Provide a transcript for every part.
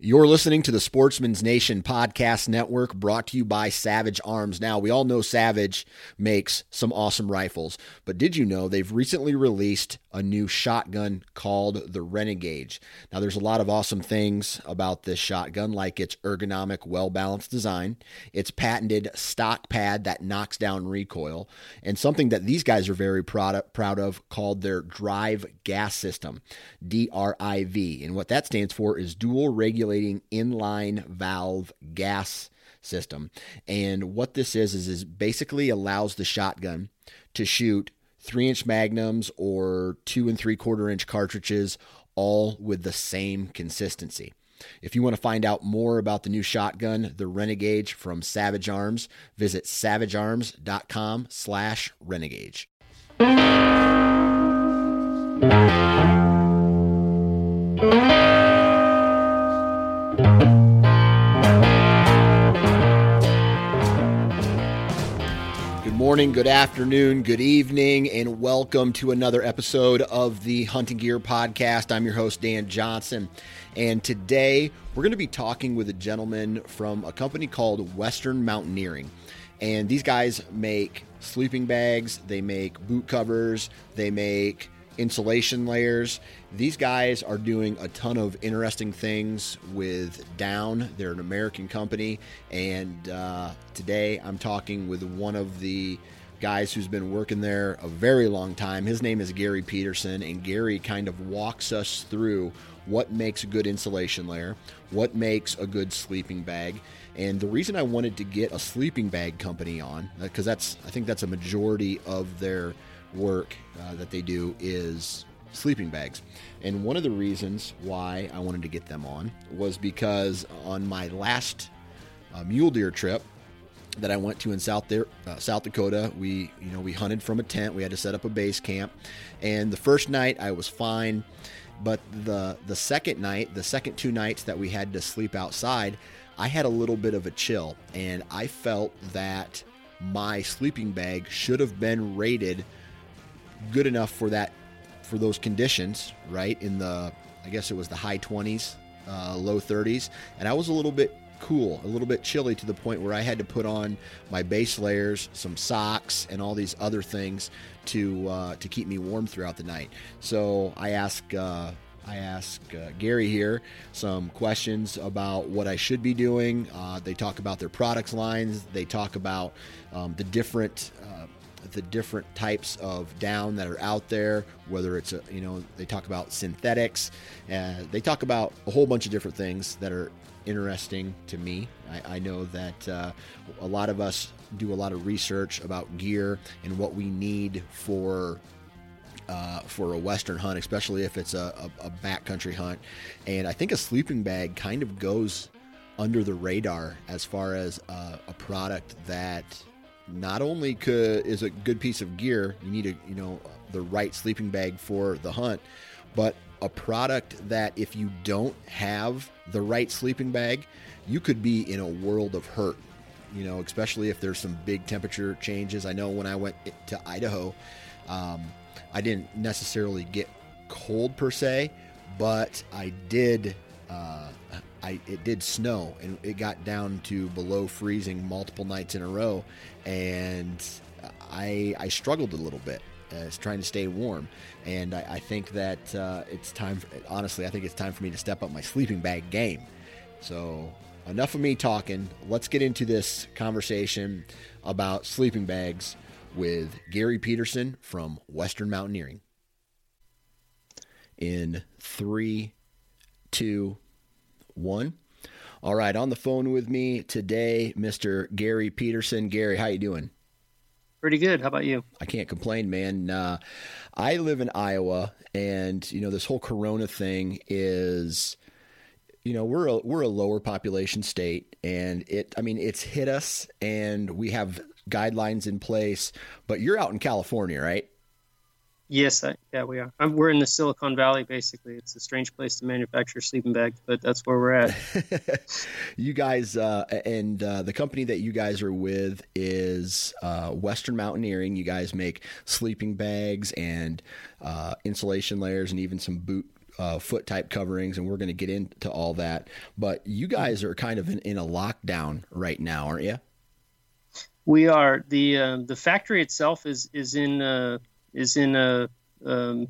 You're listening to the Sportsman's Nation Podcast Network brought to you by Savage Arms. Now, we all know Savage makes some awesome rifles, but did you know they've recently released a new shotgun called the Renegauge? Now, there's a lot of awesome things about this shotgun, like its ergonomic, well balanced design, its patented stock pad that knocks down recoil, and something that these guys are very proud of called their drive gas system, DRIV. And what that stands for is dual regulator regulating inline valve gas system. And what this is is, is basically allows the shotgun to shoot three inch magnums or two and three quarter inch cartridges, all with the same consistency. If you want to find out more about the new shotgun, the Renegauge from Savage Arms, visit savagearms.com slash renegauge. Morning, good afternoon, good evening, and welcome to another episode of the Hunting Gear Podcast. I'm your host, Dan Johnson. And today we're going to be talking with a gentleman from a company called Western Mountaineering. And these guys make sleeping bags, they make boot covers, they make insulation layers. These guys are doing a ton of interesting things with Down. They're an American company, and uh, today I'm talking with one of the guys who's been working there a very long time. His name is Gary Peterson, and Gary kind of walks us through what makes a good insulation layer, what makes a good sleeping bag. And the reason I wanted to get a sleeping bag company on, because uh, that's I think that's a majority of their work uh, that they do is sleeping bags. And one of the reasons why I wanted to get them on was because on my last uh, mule deer trip that I went to in South there, uh, South Dakota, we you know we hunted from a tent. We had to set up a base camp, and the first night I was fine, but the the second night, the second two nights that we had to sleep outside, I had a little bit of a chill, and I felt that my sleeping bag should have been rated good enough for that for those conditions, right? In the I guess it was the high 20s, uh, low 30s, and I was a little bit cool, a little bit chilly to the point where I had to put on my base layers, some socks, and all these other things to uh, to keep me warm throughout the night. So I ask. Uh, I ask uh, Gary here some questions about what I should be doing. Uh, they talk about their products lines. They talk about um, the different uh, the different types of down that are out there, whether it's, a, you know, they talk about synthetics. Uh, they talk about a whole bunch of different things that are interesting to me. I, I know that uh, a lot of us do a lot of research about gear and what we need for uh, for a western hunt, especially if it's a, a, a backcountry hunt. And I think a sleeping bag kind of goes under the radar as far as uh, a product that not only could is a good piece of gear, you need a you know the right sleeping bag for the hunt, but a product that if you don't have the right sleeping bag, you could be in a world of hurt. You know, especially if there's some big temperature changes. I know when I went to Idaho, um, I didn't necessarily get cold per se, but I did uh, I, it did snow and it got down to below freezing multiple nights in a row, and I I struggled a little bit as trying to stay warm. And I, I think that uh, it's time. For, honestly, I think it's time for me to step up my sleeping bag game. So enough of me talking. Let's get into this conversation about sleeping bags with Gary Peterson from Western Mountaineering. In three, two one. All right, on the phone with me today, Mr. Gary Peterson. Gary, how you doing? Pretty good. How about you? I can't complain, man. Uh, I live in Iowa, and you know this whole Corona thing is, you know, we're a, we're a lower population state, and it. I mean, it's hit us, and we have guidelines in place. But you're out in California, right? Yes, I, yeah, we are. I'm, we're in the Silicon Valley, basically. It's a strange place to manufacture sleeping bags, but that's where we're at. you guys, uh, and uh, the company that you guys are with is uh, Western Mountaineering. You guys make sleeping bags and uh, insulation layers, and even some boot uh, foot type coverings, and we're going to get into all that. But you guys are kind of in, in a lockdown right now, aren't you? We are. the uh, The factory itself is is in is in a um,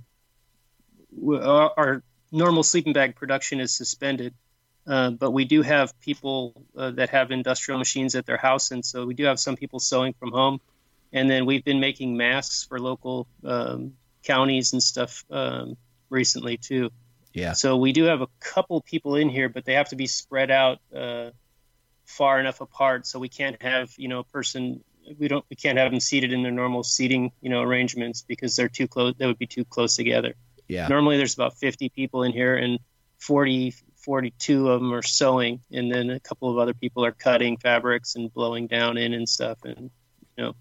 our, our, normal sleeping bag production is suspended, uh, but we do have people uh, that have industrial machines at their house, and so we do have some people sewing from home, and then we've been making masks for local um, counties and stuff um, recently too. Yeah. So we do have a couple people in here, but they have to be spread out uh, far enough apart, so we can't have you know a person we don't we can't have them seated in their normal seating you know arrangements because they're too close they would be too close together. Yeah. Normally there's about 50 people in here and 40 42 of them are sewing and then a couple of other people are cutting fabrics and blowing down in and stuff and you know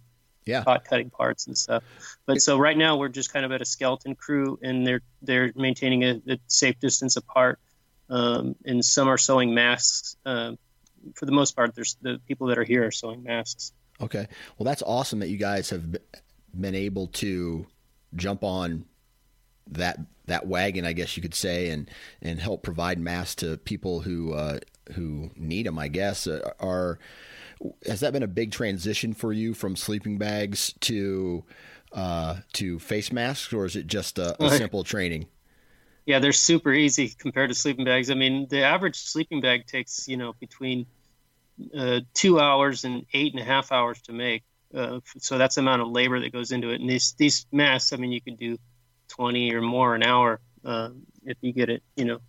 yeah. hot cutting parts and stuff. But so right now we're just kind of at a skeleton crew and they're they're maintaining a, a safe distance apart. Um, and some are sewing masks. Um, for the most part there's the people that are here are sewing masks Okay. Well, that's awesome that you guys have been able to jump on that that wagon, I guess you could say, and and help provide masks to people who uh, who need them. I guess uh, are has that been a big transition for you from sleeping bags to uh, to face masks, or is it just a, a simple training? Yeah, they're super easy compared to sleeping bags. I mean, the average sleeping bag takes you know between uh, two hours and eight and a half hours to make. Uh, so that's the amount of labor that goes into it. And these these masks, I mean, you could do 20 or more an hour uh, if you get it, you know,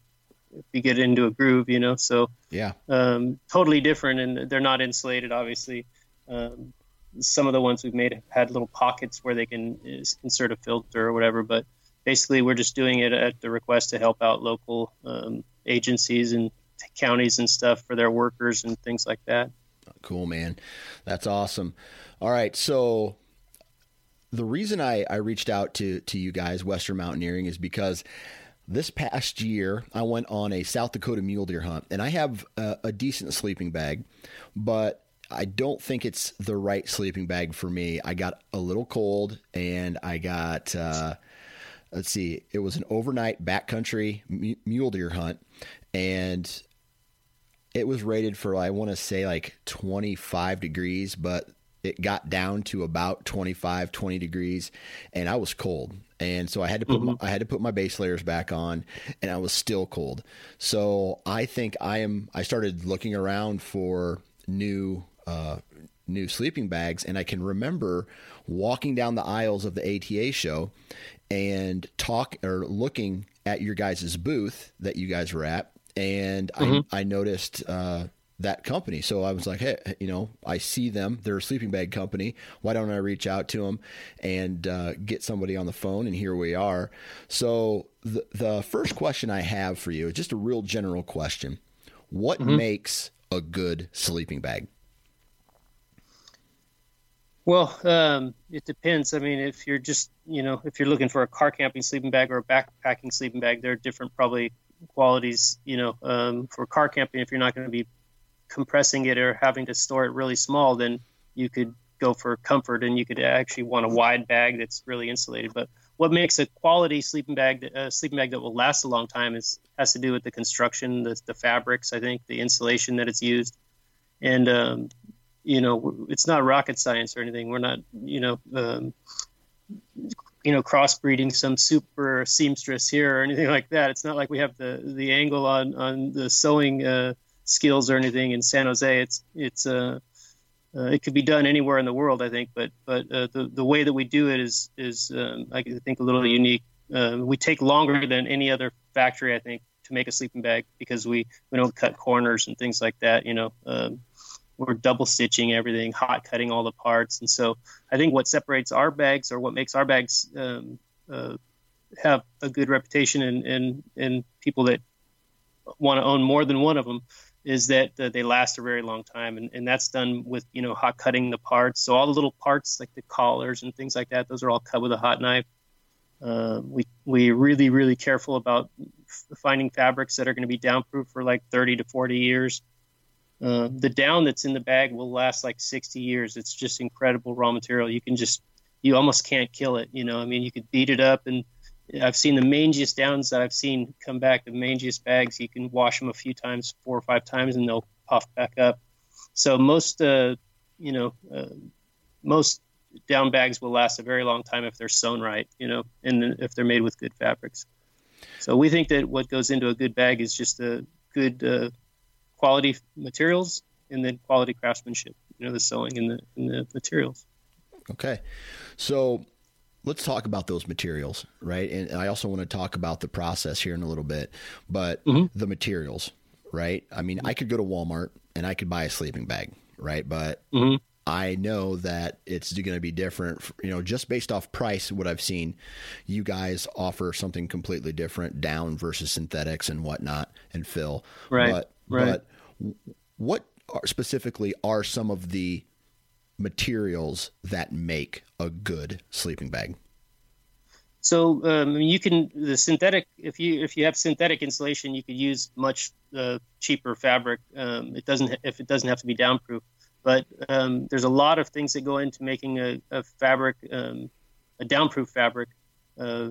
if you get into a groove, you know. So yeah, um, totally different, and they're not insulated, obviously. Um, some of the ones we've made have had little pockets where they can insert a filter or whatever, but basically we're just doing it at the request to help out local um, agencies and counties and stuff for their workers and things like that. Cool, man. That's awesome. All right. So the reason I, I reached out to, to you guys, Western Mountaineering, is because this past year I went on a South Dakota mule deer hunt and I have a, a decent sleeping bag, but I don't think it's the right sleeping bag for me. I got a little cold and I got, uh, let's see, it was an overnight backcountry mule deer hunt. And it was rated for I want to say like 25 degrees, but it got down to about 25 20 degrees and I was cold. And so I had to put mm-hmm. my, I had to put my base layers back on and I was still cold. So I think I am I started looking around for new uh, new sleeping bags and I can remember walking down the aisles of the ATA show and talk or looking at your guys' booth that you guys were at and mm-hmm. I, I noticed uh, that company. So I was like, hey, you know, I see them. They're a sleeping bag company. Why don't I reach out to them and uh, get somebody on the phone? And here we are. So the the first question I have for you is just a real general question. What mm-hmm. makes a good sleeping bag? Well, um, it depends. I mean, if you're just, you know, if you're looking for a car camping sleeping bag or a backpacking sleeping bag, there are different probably qualities, you know, um, for car camping, if you're not going to be compressing it or having to store it really small, then you could go for comfort and you could actually want a wide bag that's really insulated. But what makes a quality sleeping bag, a uh, sleeping bag that will last a long time, is has to do with the construction, the, the fabrics, I think, the insulation that it's used, and um, you know, it's not rocket science or anything. We're not, you know, um, you know crossbreeding some super seamstress here or anything like that. It's not like we have the the angle on on the sewing uh, skills or anything in San Jose. It's it's uh, uh, it could be done anywhere in the world, I think, but but uh, the the way that we do it is is um, I think a little unique. Uh, we take longer than any other factory, I think, to make a sleeping bag because we we don't cut corners and things like that. You know, um, we're double stitching everything, hot cutting all the parts, and so I think what separates our bags or what makes our bags um, uh, have a good reputation and and and people that want to own more than one of them is that uh, they last a very long time, and, and that's done with you know hot cutting the parts. So all the little parts like the collars and things like that, those are all cut with a hot knife. Uh, we we really really careful about finding fabrics that are going to be downproof for like 30 to 40 years. Uh, the down that's in the bag will last like 60 years. It's just incredible raw material. You can just you almost can't kill it. You know, I mean, you could beat it up, and I've seen the mangiest downs that I've seen come back. The mangiest bags, you can wash them a few times, four or five times, and they'll puff back up. So most, uh, you know, uh, most down bags will last a very long time if they're sewn right, you know, and if they're made with good fabrics. So we think that what goes into a good bag is just a good uh, quality materials and then quality craftsmanship, you know, the sewing and the, and the materials. Okay. So let's talk about those materials, right? And I also want to talk about the process here in a little bit, but mm-hmm. the materials, right? I mean, I could go to Walmart and I could buy a sleeping bag, right? But mm-hmm. I know that it's going to be different, you know, just based off price, what I've seen, you guys offer something completely different down versus synthetics and whatnot and fill. Right. But, right. but what are, specifically are some of the materials that make a good sleeping bag? So um, you can the synthetic if you if you have synthetic insulation, you could use much uh, cheaper fabric. Um, it doesn't if it doesn't have to be downproof, but um, there's a lot of things that go into making a, a fabric um, a downproof fabric uh,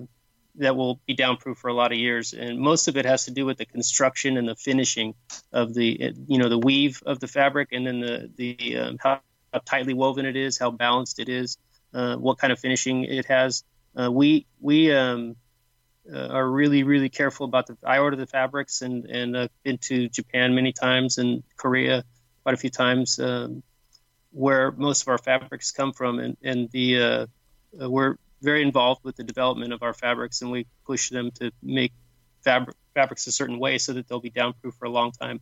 that will be downproof for a lot of years, and most of it has to do with the construction and the finishing of the you know the weave of the fabric, and then the the um, how how tightly woven it is, how balanced it is, uh, what kind of finishing it has. Uh, we we um, uh, are really really careful about the. I order the fabrics and and I've been to Japan many times and Korea quite a few times, um, where most of our fabrics come from, and and the uh, uh, we're very involved with the development of our fabrics, and we push them to make fabric fabrics a certain way so that they'll be downproof for a long time.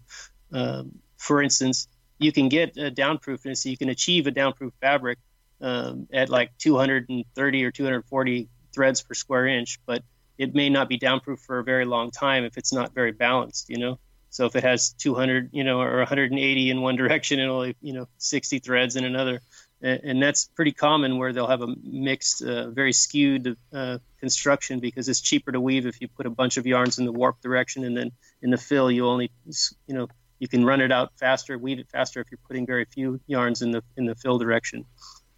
Um, for instance, you can get a downproofness. You can achieve a downproof fabric um, at like 230 or 240 threads per square inch, but it may not be downproof for a very long time if it's not very balanced. You know, so if it has 200, you know, or 180 in one direction and only you know 60 threads in another, and, that's pretty common where they'll have a mixed, uh, very skewed uh, construction because it's cheaper to weave if you put a bunch of yarns in the warp direction and then in the fill you only you know you can run it out faster, weave it faster if you're putting very few yarns in the in the fill direction.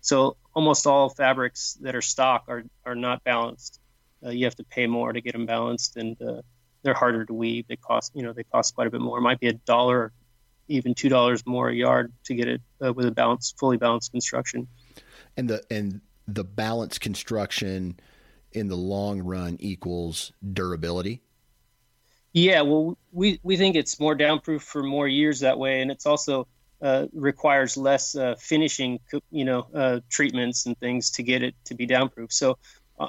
So almost all fabrics that are stock are are not balanced. Uh, you have to pay more to get them balanced, and uh, they're harder to weave. They cost you know they cost quite a bit more. It might be a dollar, even two dollars more a yard to get it uh, with a balanced, fully balanced construction. And the and the balanced construction in the long run equals durability. Yeah, well, we we think it's more downproof for more years that way, and it's also uh, requires less uh, finishing, you know, uh, treatments and things to get it to be downproof. So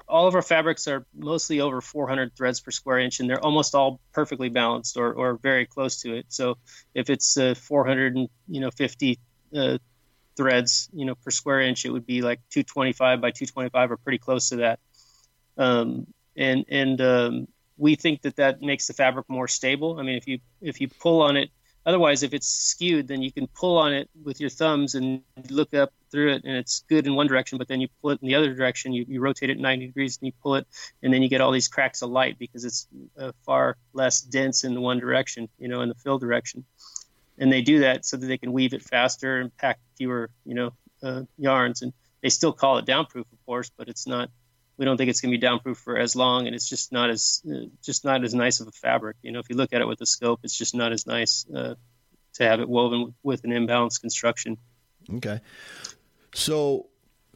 all of our fabrics are mostly over 400 threads per square inch, and they're almost all perfectly balanced or, or very close to it. So if it's uh, 450 uh, threads, you know, per square inch, it would be like 225 by 225 or pretty close to that. Um, and and um, we think that that makes the fabric more stable. I mean, if you if you pull on it, otherwise, if it's skewed, then you can pull on it with your thumbs and look up through it, and it's good in one direction. But then you pull it in the other direction, you, you rotate it 90 degrees, and you pull it, and then you get all these cracks of light because it's uh, far less dense in the one direction, you know, in the fill direction. And they do that so that they can weave it faster and pack fewer, you know, uh, yarns. And they still call it downproof, of course, but it's not we don't think it's going to be downproof for as long, and it's just not as uh, just not as nice of a fabric. You know, if you look at it with the scope, it's just not as nice uh, to have it woven with an imbalanced construction. Okay, so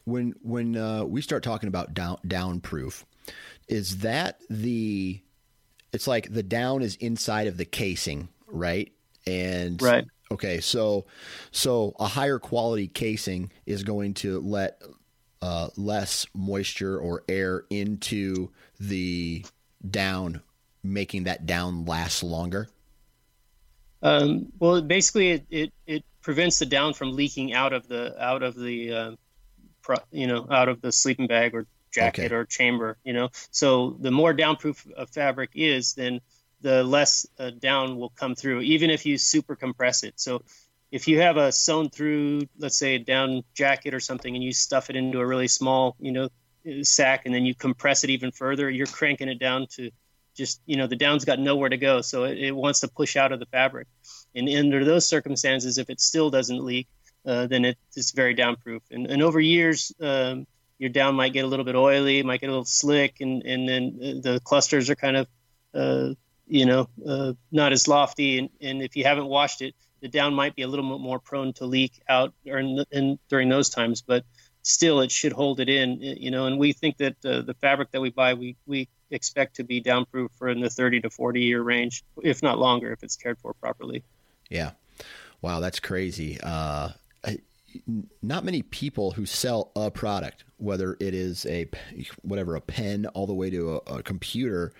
when when uh, we start talking about down downproof, is that the it's like the down is inside of the casing, right? And right. Okay, so so a higher quality casing is going to let uh, less moisture or air into the down, making that down last longer? Um, well, basically, it, it, it, prevents the down from leaking out of the out of the uh, pro, you know out of the sleeping bag or jacket okay. or chamber. You know, so the more downproof a fabric is, then the less uh, down will come through, even if you super compress it. So if you have a sewn through, let's say a down jacket or something, and you stuff it into a really small, you know, sack and then you compress it even further, you're cranking it down to just you know the down's got nowhere to go, so it, it wants to push out of the fabric. And under those circumstances, if it still doesn't leak, uh, then it, it's very downproof. And, and over years, um, your down might get a little bit oily, might get a little slick, and and then the clusters are kind of uh, you know uh, not as lofty. And, and if you haven't washed it, the down might be a little bit more prone to leak out in, in, during those times. But still, it should hold it in. You know, and we think that uh, the fabric that we buy, we we expect to be downproof for in the 30 to 40 year range, if not longer, if it's cared for properly. Yeah. Wow, that's crazy. Uh, not many people who sell a product, whether it is a whatever a pen all the way to a, a computer,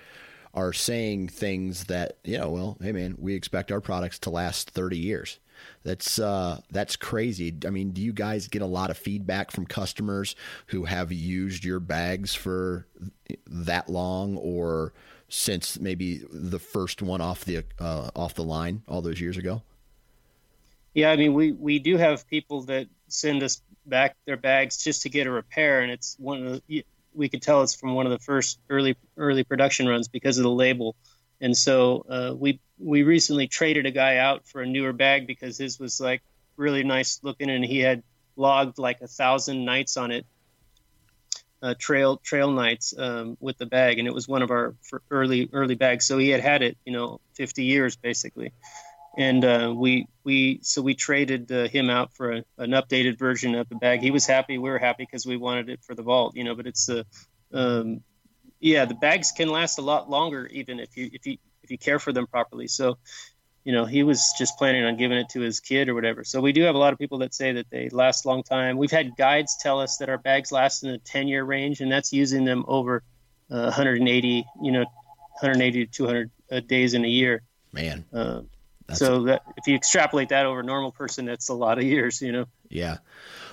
are saying things that you know. Well, hey man, we expect our products to last thirty years. That's uh, that's crazy. I mean, do you guys get a lot of feedback from customers who have used your bags for that long, or since maybe the first one off the uh, off the line all those years ago? Yeah, I mean, we we do have people that send us back their bags just to get a repair, and it's one of the we could tell it's from one of the first early early production runs because of the label. And so uh, we we recently traded a guy out for a newer bag because his was like really nice looking, and he had logged like a thousand nights on it, uh, trail trail nights um, with the bag, and it was one of our early early bags. So he had had it, you know, 50 years basically and uh, we we so we traded uh, him out for a, an updated version of the bag. He was happy. We were happy because we wanted it for the vault, you know. But it's the uh, um, yeah, the bags can last a lot longer even if you if you if you care for them properly. So you know he was just planning on giving it to his kid or whatever. So we do have a lot of people that say that they last a long time. We've had guides tell us that our bags last in the 10 year range, and that's using them over uh, 180, you know, 180 to 200 uh, days in a year. Man. Uh, that's so that if you extrapolate that over a normal person, that's a lot of years, you know. Yeah.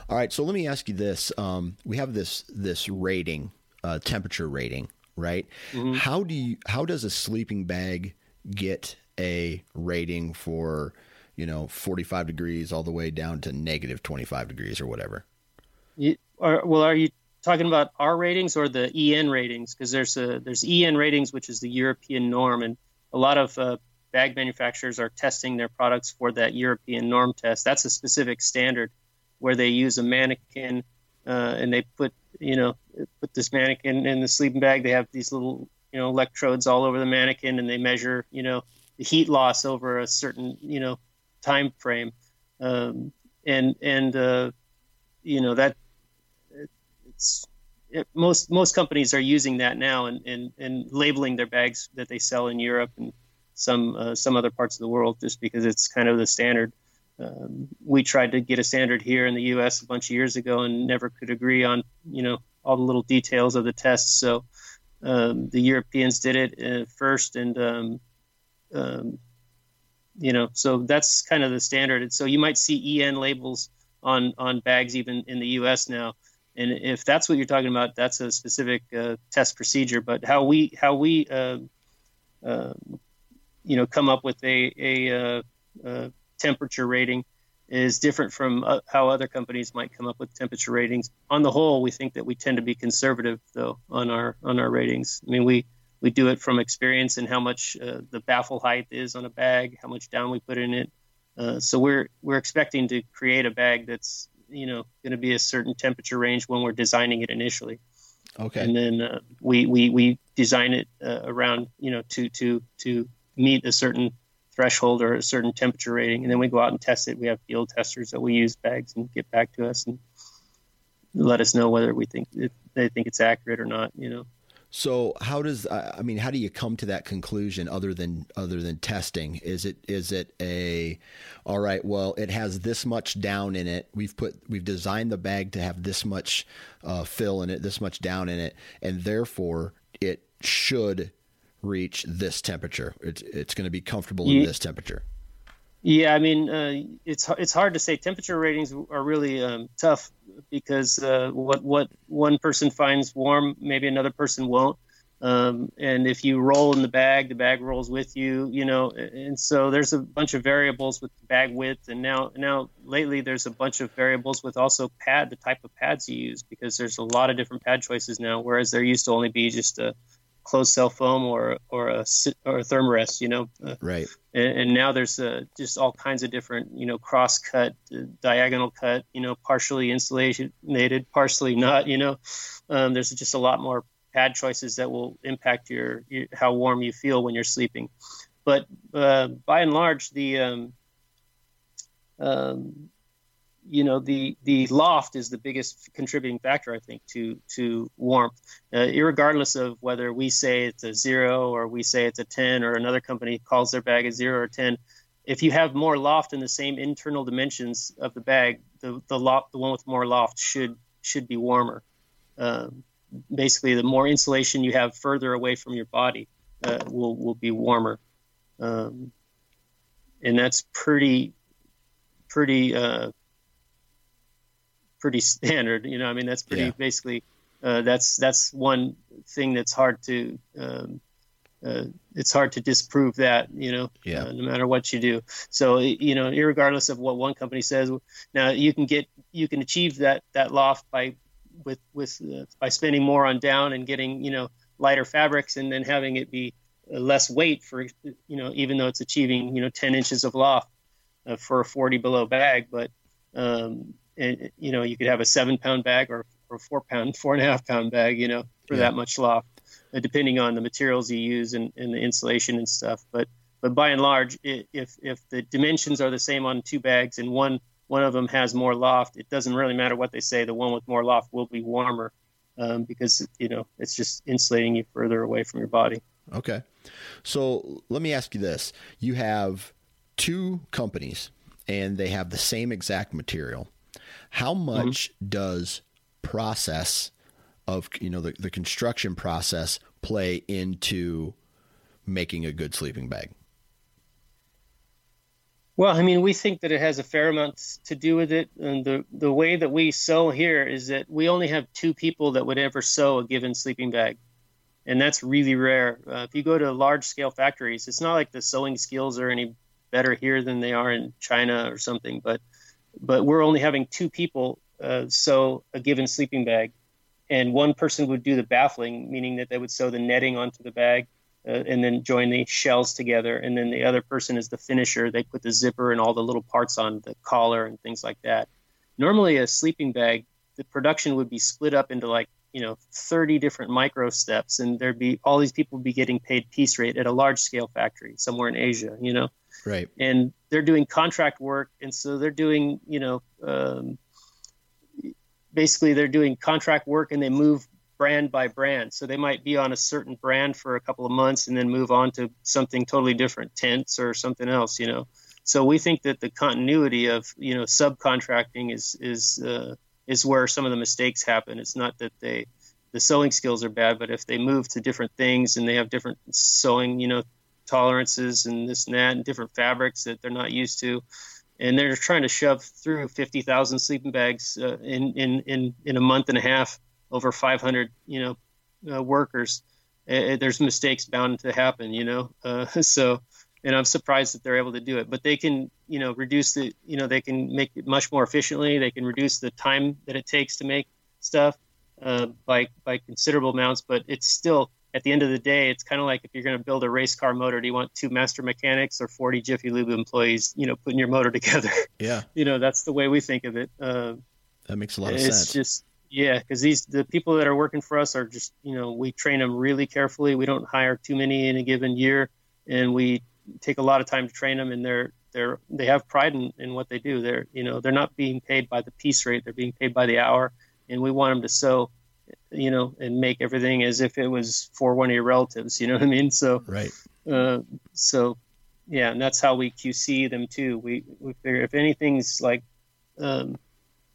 All right. So let me ask you this: um, we have this this rating, uh, temperature rating, right? Mm-hmm. How do you how does a sleeping bag get a rating for you know 45 degrees all the way down to negative 25 degrees or whatever? You, are, well, are you talking about our ratings or the EN ratings? Because there's a there's EN ratings, which is the European norm, and a lot of uh, bag manufacturers are testing their products for that European norm test. That's a specific standard where they use a mannequin uh, and they put you know put this mannequin in the sleeping bag. They have these little you know electrodes all over the mannequin and they measure you know the heat loss over a certain you know time frame. Um, and and uh, you know that it's it, most most companies are using that now and, and, and labeling their bags that they sell in Europe and some uh, some other parts of the world just because it's kind of the standard. Um, we tried to get a standard here in the U.S. a bunch of years ago and never could agree on you know all the little details of the tests. So um, the Europeans did it uh, first, and um, um, you know so that's kind of the standard. And so you might see EN labels on on bags even in the U.S. now. And if that's what you're talking about, that's a specific uh, test procedure. But how we how we uh, uh, you know come up with a, a, uh, a temperature rating is different from uh, how other companies might come up with temperature ratings. On the whole, we think that we tend to be conservative though on our on our ratings. I mean, we we do it from experience and how much uh, the baffle height is on a bag, how much down we put in it. Uh, so we're we're expecting to create a bag that's you know going to be a certain temperature range when we're designing it initially. Okay. And then uh, we we we design it uh, around you know to to to meet a certain threshold or a certain temperature rating, and then we go out and test it. We have field testers that we use bags and get back to us and let us know whether we think they think it's accurate or not. You know. So how does I mean how do you come to that conclusion other than other than testing? Is it is it a all right, well, it has this much down in it. We've put we've designed the bag to have this much uh, fill in it, this much down in it, and therefore it should reach this temperature. It's it's going to be comfortable in this temperature. Yeah, I mean, uh, it's it's hard to say. Temperature ratings are really um, tough because uh, what what one person finds warm, maybe another person won't. Um, and if you roll in the bag, the bag rolls with you, you know. And so there's a bunch of variables with bag width, and now now lately there's a bunch of variables with also pad, the type of pads you use, because there's a lot of different pad choices now. Whereas there used to only be just a closed cell foam or or a or a thermarest, you know. Uh, right. And, and, now there's uh, just all kinds of different, you know, cross cut, uh, diagonal cut, you know, partially insulated, partially not, you know. Um, there's just a lot more pad choices that will impact your, your how warm you feel when you're sleeping. But uh, by and large, the um, um, you know the the loft is the biggest contributing factor I think to to warmth, uh, regardless of whether we say it's a zero or we say it's a ten or another company calls their bag a zero or ten. If you have more loft in the same internal dimensions of the bag, the the loft the one with more loft should should be warmer. Um, basically, the more insulation you have further away from your body uh, will will be warmer, um, and that's pretty pretty uh, pretty standard. You know, I mean, that's pretty yeah. basically uh, that's that's one thing that's hard to um, uh, it's hard to disprove that. You know, yeah. Uh, no matter what you do. So you know, regardless of what one company says, now you can get you can achieve that that loft by with with uh, by spending more on down and getting you know lighter fabrics and then having it be less weight for you know even though it's achieving you know 10 inches of loft uh, for a 40 below bag but um, and you know you could have a seven pound bag or, or four pound four and a half pound bag you know for yeah. that much loft uh, depending on the materials you use and, and, the insulation and stuff. But but by and large it, if if the dimensions are the same on two bags and one one of them has more loft it doesn't really matter what they say the one with more loft will be warmer um, because you know it's just insulating you further away from your body. Okay. So let me ask you this. You have two companies and they have the same exact material how mm-hmm. much mm-hmm. does process of you know the, the construction process play into making a good sleeping bag? Well, I mean, we think that it has a fair amount to do with it. And the, the way that we sew here is that we only have two people that would ever sew a given sleeping bag. And that's really rare. Uh, if you go to large scale factories, it's not like the sewing skills are any better here than they are in China or something. But but we're only having two people uh, sew a given sleeping bag, and one person would do the baffling, meaning that they would sew the netting onto the bag uh, and then join the shells together, and then the other person is the finisher. They put the zipper and all the little parts on the collar and things like that. Normally, a sleeping bag, the production would be split up into like you know 30 different micro steps and there'd be all these people would be getting paid piece rate at a large scale factory somewhere in asia you know right. And they're doing contract work. And so they're doing you know um, basically they're doing contract work and they move brand by brand. So they might be on a certain brand for a couple of months and then move on to something totally different tents or something else you know. So we think that the continuity of you know subcontracting is is uh, is where some of the mistakes happen. It's not that they the sewing skills are bad but if they move to different things and they have different sewing you know tolerances and this and that and different fabrics that they're not used to. And they're trying to shove through 50,000 sleeping bags uh, in, in, in, in a month and a half over 500, you know, uh, workers. Uh, there's mistakes bound to happen, you know? Uh, so, and I'm surprised that they're able to do it, but they can, you know, reduce the, you know, they can make it much more efficiently. They can reduce the time that it takes to make stuff uh, by, by considerable amounts, but it's still, at the end of the day, it's kind of like if you're going to build a race car motor, do you want two master mechanics or 40 Jiffy Lube employees, you know, putting your motor together? Yeah. you know, that's the way we think of it. Uh, that makes a lot of it's sense. It's just, yeah, because these, the people that are working for us are just, you know, we train them really carefully. We don't hire too many in a given year and we take a lot of time to train them and they're, they're, they have pride in, in what they do. They're, you know, they're not being paid by the piece rate. They're being paid by the hour and we want them to sew you know, and make everything as if it was for one of your relatives. You know what I mean? So right. Uh, so yeah, and that's how we QC them too. We we figure if anything's like, um,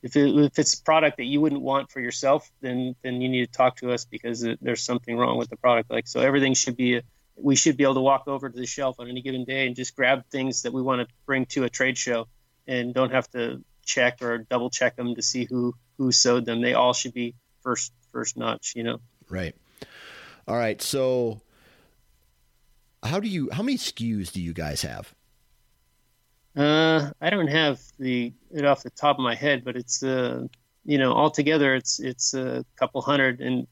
if it, if it's a product that you wouldn't want for yourself, then then you need to talk to us because it, there's something wrong with the product. Like so, everything should be. A, we should be able to walk over to the shelf on any given day and just grab things that we want to bring to a trade show, and don't have to check or double check them to see who who sewed them. They all should be first first notch, you know. Right. All right. So, how do you? How many SKUs do you guys have? Uh, I don't have the it off the top of my head, but it's uh, you know, altogether it's it's a couple hundred, and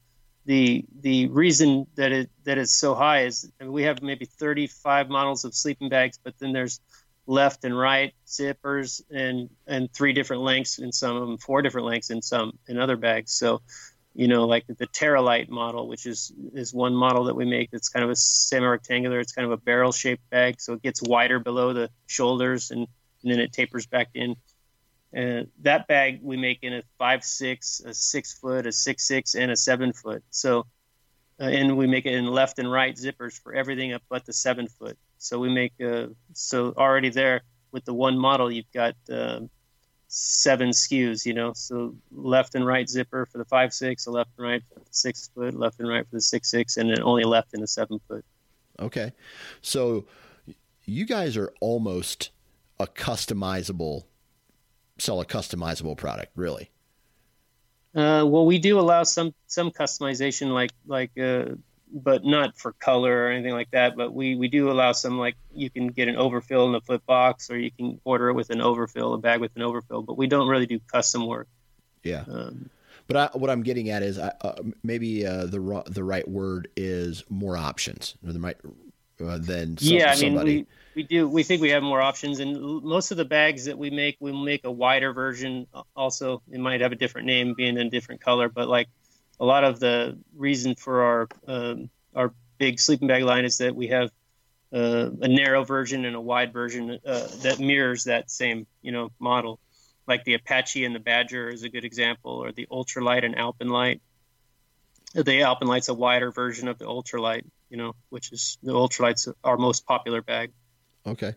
the the reason that it that it's so high is I mean, we have maybe 35 models of sleeping bags, but then there's left and right zippers and and three different lengths in some of them, four different lengths in some in other bags. So you know, like the Terralite model, which is is one model that we make that's kind of a semi-rectangular. It's kind of a barrel-shaped bag, so it gets wider below the shoulders and, and then it tapers back in. And that bag we make in a five six, a six foot, a six six, and a seven foot. So, uh, and we make it in left and right zippers for everything up but the seven foot. So we make uh, so already there with the one model, you've got uh, seven SKUs, you know, so left and right zipper for the five six, a left and right for the six foot, left and right for the six six, and then only left in the seven foot. Okay, so you guys are almost a customizable, sell a customizable product, really. Uh, well, we do allow some some customization, like like uh, but not for color or anything like that. But we, we do allow some like you can get an overfill in the flip box, or you can order it with an overfill, a bag with an overfill. But we don't really do custom work. Yeah. Um, but I, what I'm getting at is uh, maybe uh, the the right word is more options, or the right uh, than some, yeah. I mean, somebody. we we do we think we have more options, and most of the bags that we make, we make a wider version. Also, it might have a different name, being in a different color, but like a lot of the reason for our um, our big sleeping bag line is that we have uh, a narrow version and a wide version uh, that mirrors that same you know model. Like the Apache and the Badger is a good example, or the UltraLite and AlpinLite. The AlpinLite's a wider version of the UltraLite, you know, which is the UltraLite's our most popular bag. Okay,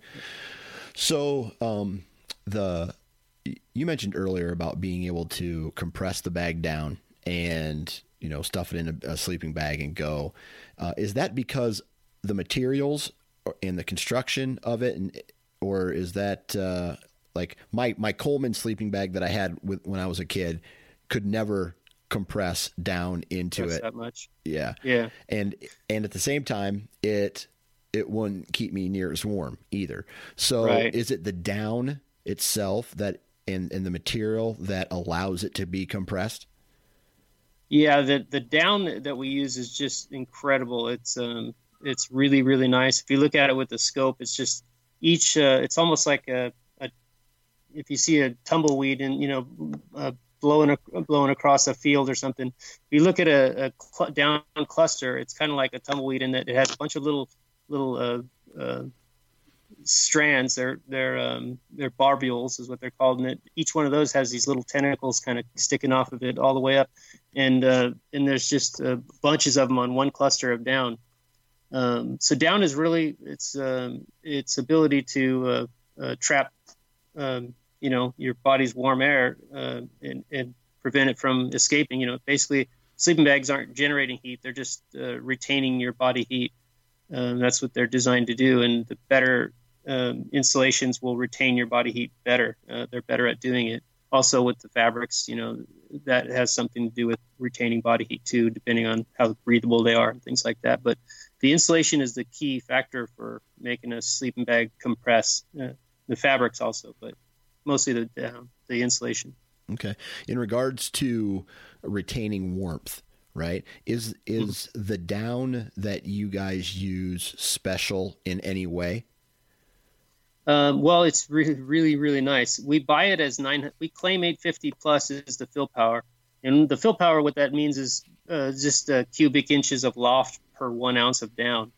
so um, the you mentioned earlier about being able to compress the bag down and you know stuff it in a, a sleeping bag and go. Uh, is that because the materials and the construction of it, and or is that uh, like my my Coleman sleeping bag that I had with, when I was a kid could never compress down into That's it that much. Yeah, yeah, and and at the same time it it wouldn't keep me near as warm either. So right. is it the down itself that and and the material that allows it to be compressed? Yeah, the the down that we use is just incredible. It's um it's really really nice. If you look at it with the scope, it's just each uh, it's almost like a, a if you see a tumbleweed and you know uh, blowing blowing across a field or something. If you look at a, a cl- down cluster, it's kind of like a tumbleweed in that it has a bunch of little little uh, uh, strands. They're they're um, they're barbules is what they're called, and it, each one of those has these little tentacles kind of sticking off of it all the way up, and uh, and there's just uh, bunches of them on one cluster of down. Um, so down is really its um, its ability to uh, uh trap, um, you know, your body's warm air uh, and, and prevent it from escaping. You know, basically sleeping bags aren't generating heat; they're just uh, retaining your body heat. Um, that's what they're designed to do. And the better um, installations will retain your body heat better. They're better at doing it. Also, with the fabrics, you know, that has something to do with retaining body heat too, depending on how breathable they are and things like that. But the insulation is the key factor for making a sleeping bag compress. Uh, the fabrics also, but mostly the down, the insulation. Okay. In regards to retaining warmth, right? Is is mm-hmm. the down that you guys use special in any way? Um, well, it's really, really, really nice. We buy it as nine. We claim 850 plus is the fill power, and the fill power, what that means is uh, just uh, cubic inches of loft per one ounce of down.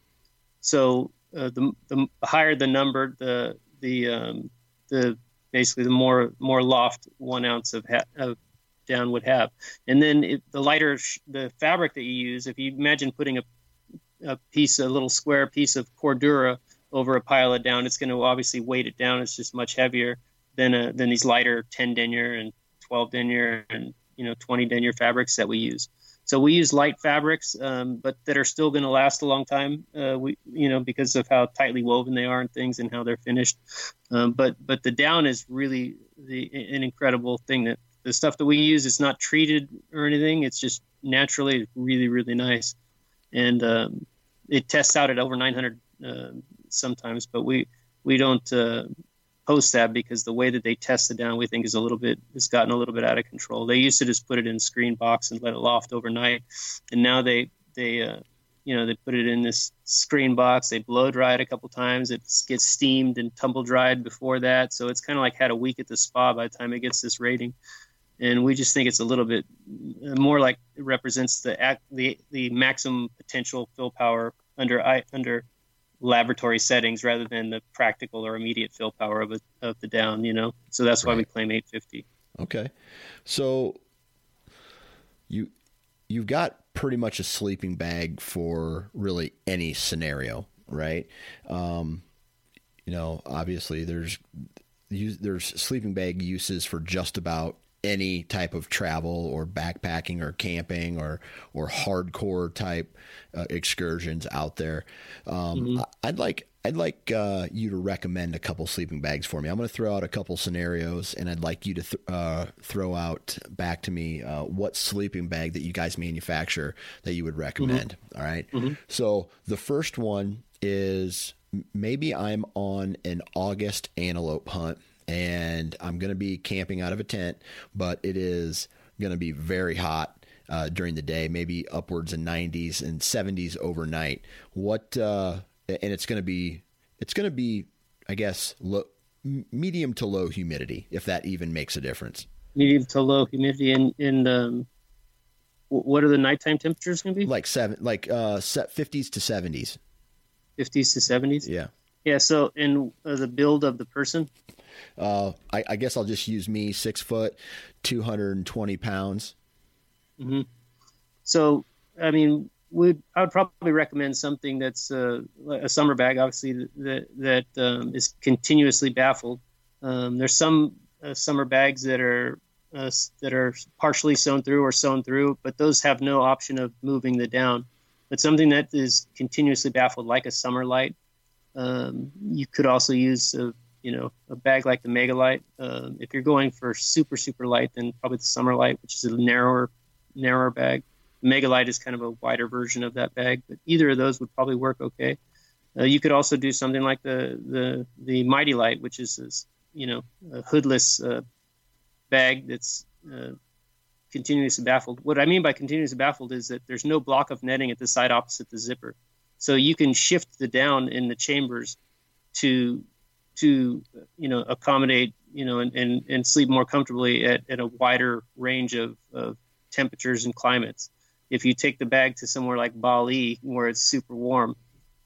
So uh, the, the higher the number, the the um, the basically the more more loft one ounce of, ha- of down would have. And then it, the lighter sh- the fabric that you use, if you imagine putting a a piece, a little square piece of Cordura over a pile of down, it's going to obviously weight it down. It's just much heavier than a, than these lighter 10 denier and 12 denier and you know 20 denier fabrics that we use. So we use light fabrics, um, but that are still going to last a long time. Uh, we you know because of how tightly woven they are and things and how they're finished. Um, but but the down is really the, an incredible thing that the stuff that we use is not treated or anything. It's just naturally really really nice. and um, it tests out at over 900 uh, sometimes, but we we don't uh, post that because the way that they test it down, we think is a little bit has gotten a little bit out of control. They used to just put it in screen box and let it loft overnight, and now they they uh, you know they put it in this screen box. They blow dry it a couple times. It gets steamed and tumble dried before that, so it's kind of like had a week at the spa by the time it gets this rating. And we just think it's a little bit more like it represents the act, the the maximum potential fill power under under laboratory settings rather than the practical or immediate fill power of, a, of the down, you know? So that's why right. we claim 850. Okay. So you, you've got pretty much a sleeping bag for really any scenario, right? Um, you know, obviously there's, there's sleeping bag uses for just about any type of travel or backpacking or camping or or hardcore type uh, excursions out there. Um, mm-hmm. I'd like I'd like uh, you to recommend a couple sleeping bags for me. I'm going to throw out a couple scenarios, and I'd like you to th- uh, throw out back to me uh, what sleeping bag that you guys manufacture that you would recommend. Mm-hmm. All right? mm-hmm. So the first one is maybe I'm on an August antelope hunt and I'm going to be camping out of a tent, but it is going to be very hot uh, during the day, maybe upwards in 90s and 70s overnight. What uh, and it's going to be it's going to be I guess low, medium to low humidity if that even makes a difference. Medium to low humidity and in um, what are the nighttime temperatures going to be? Like seven, like uh, 50s to 70s. 50s to 70s. Yeah. Yeah. So in uh, the build of the person, uh, I, I, guess I'll just use me, six foot, 220 pounds. Mm-hmm. So, I mean, would I would probably recommend something that's uh, a summer bag, obviously that that um, is continuously baffled. Um, there's some uh, summer bags that are uh, that are partially sewn through or sewn through, but those have no option of moving the down. But something that is continuously baffled, like a SummerLite, um, you could also use a you know a bag like the MegaLite. Uh, if you're going for super super light, then probably the SummerLite, which is a narrower narrower bag. MegaLite is kind of a wider version of that bag, but either of those would probably work okay. Uh, you could also do something like the the the MightyLite, which is this, you know a hoodless uh, bag that's uh, continuously baffled. What I mean by continuously baffled is that there's no block of netting at the side opposite the zipper, so you can shift the down in the chambers to to you know accommodate you know and, and, and sleep more comfortably at, at a wider range of, of temperatures and climates. If you take the bag to somewhere like Bali where it's super warm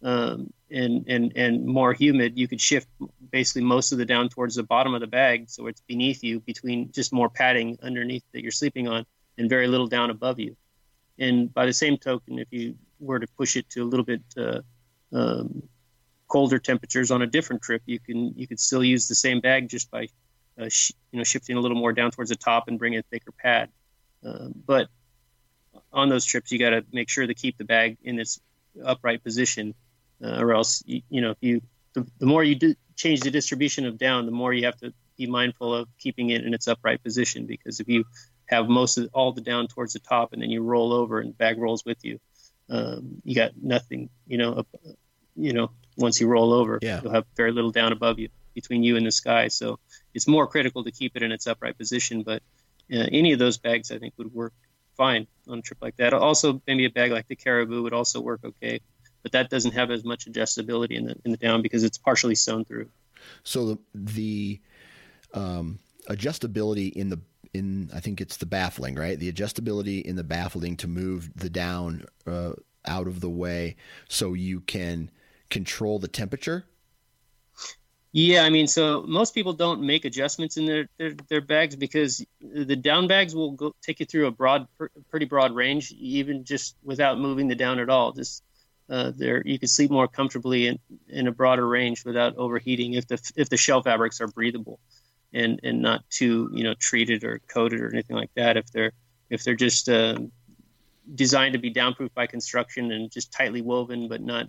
um, and, and, and more humid, you could shift basically most of the down towards the bottom of the bag so it's beneath you between just more padding underneath that you're sleeping on and very little down above you. And by the same token, if you were to push it to a little bit uh, um, colder temperatures on a different trip, you can you could still use the same bag just by uh, sh- you know shifting a little more down towards the top and bring a thicker pad. Uh, but on those trips, you got to make sure to keep the bag in its upright position, uh, or else you, you, know if you the, the more you do change the distribution of down, the more you have to be mindful of keeping it in its upright position. Because if you have most of all the down towards the top and then you roll over and bag rolls with you, um, you got nothing. You know, you know once you roll over. Yeah. You'll have very little down above you between you and the sky. So it's more critical to keep it in its upright position. But uh, any of those bags, I think, would work fine on a trip like that. Also, maybe a bag like the Caribou would also work okay. But that doesn't have as much adjustability in the in the down because it's partially sewn through. So the, the um, adjustability in the in I think it's the baffling, right? The adjustability in the baffling to move the down uh, out of the way so you can control the temperature? Yeah, I mean, so most people don't make adjustments in their, their, their bags because the down bags will go, take you through a broad, pretty broad range, even just without moving the down at all. Just uh, there, you can sleep more comfortably in, in a broader range without overheating if the if the shell fabrics are breathable, and and not too you know treated or coated or anything like that. If they're if they're just uh, designed to be downproof by construction and just tightly woven, but not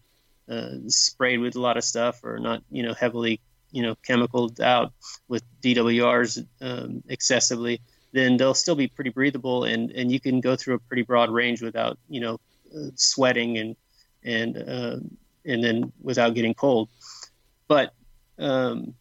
uh, sprayed with a lot of stuff or not, you know, heavily, you know, chemicaled out with DWRs um, excessively, then they'll still be pretty breathable and, and you can go through a pretty broad range without, you know, uh, sweating and and uh, and then without getting cold. But um,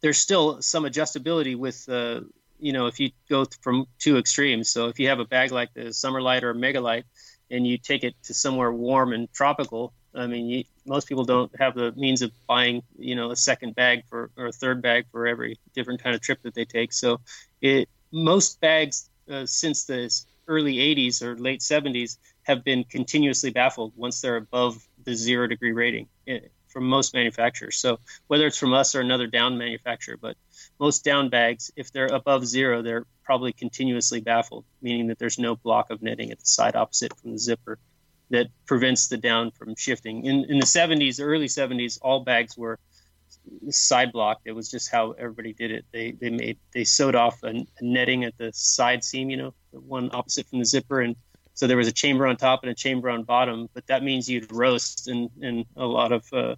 there's still some adjustability with uh, you know if you go from two extremes. So if you have a bag like the SummerLite or MegaLite, and you take it to somewhere warm and tropical, I mean, you, most people don't have the means of buying, you know, a second bag for or a third bag for every different kind of trip that they take. So, it most bags uh, since the early 80s or late 70s have been continuously baffled once they're above the zero degree rating eh, from most manufacturers. So whether it's from us or another down manufacturer, but most down bags, if they're above zero, they're probably continuously baffled, meaning that there's no block of knitting at the side opposite from the zipper that prevents the down from shifting. In, in the 70s, early 70s, all bags were side blocked. It was just how everybody did it. They they made they sewed off a, a, netting at the side seam, you know, the one opposite from the zipper, and so there was a chamber on top and a chamber on bottom. But that means you'd roast in in a lot of uh,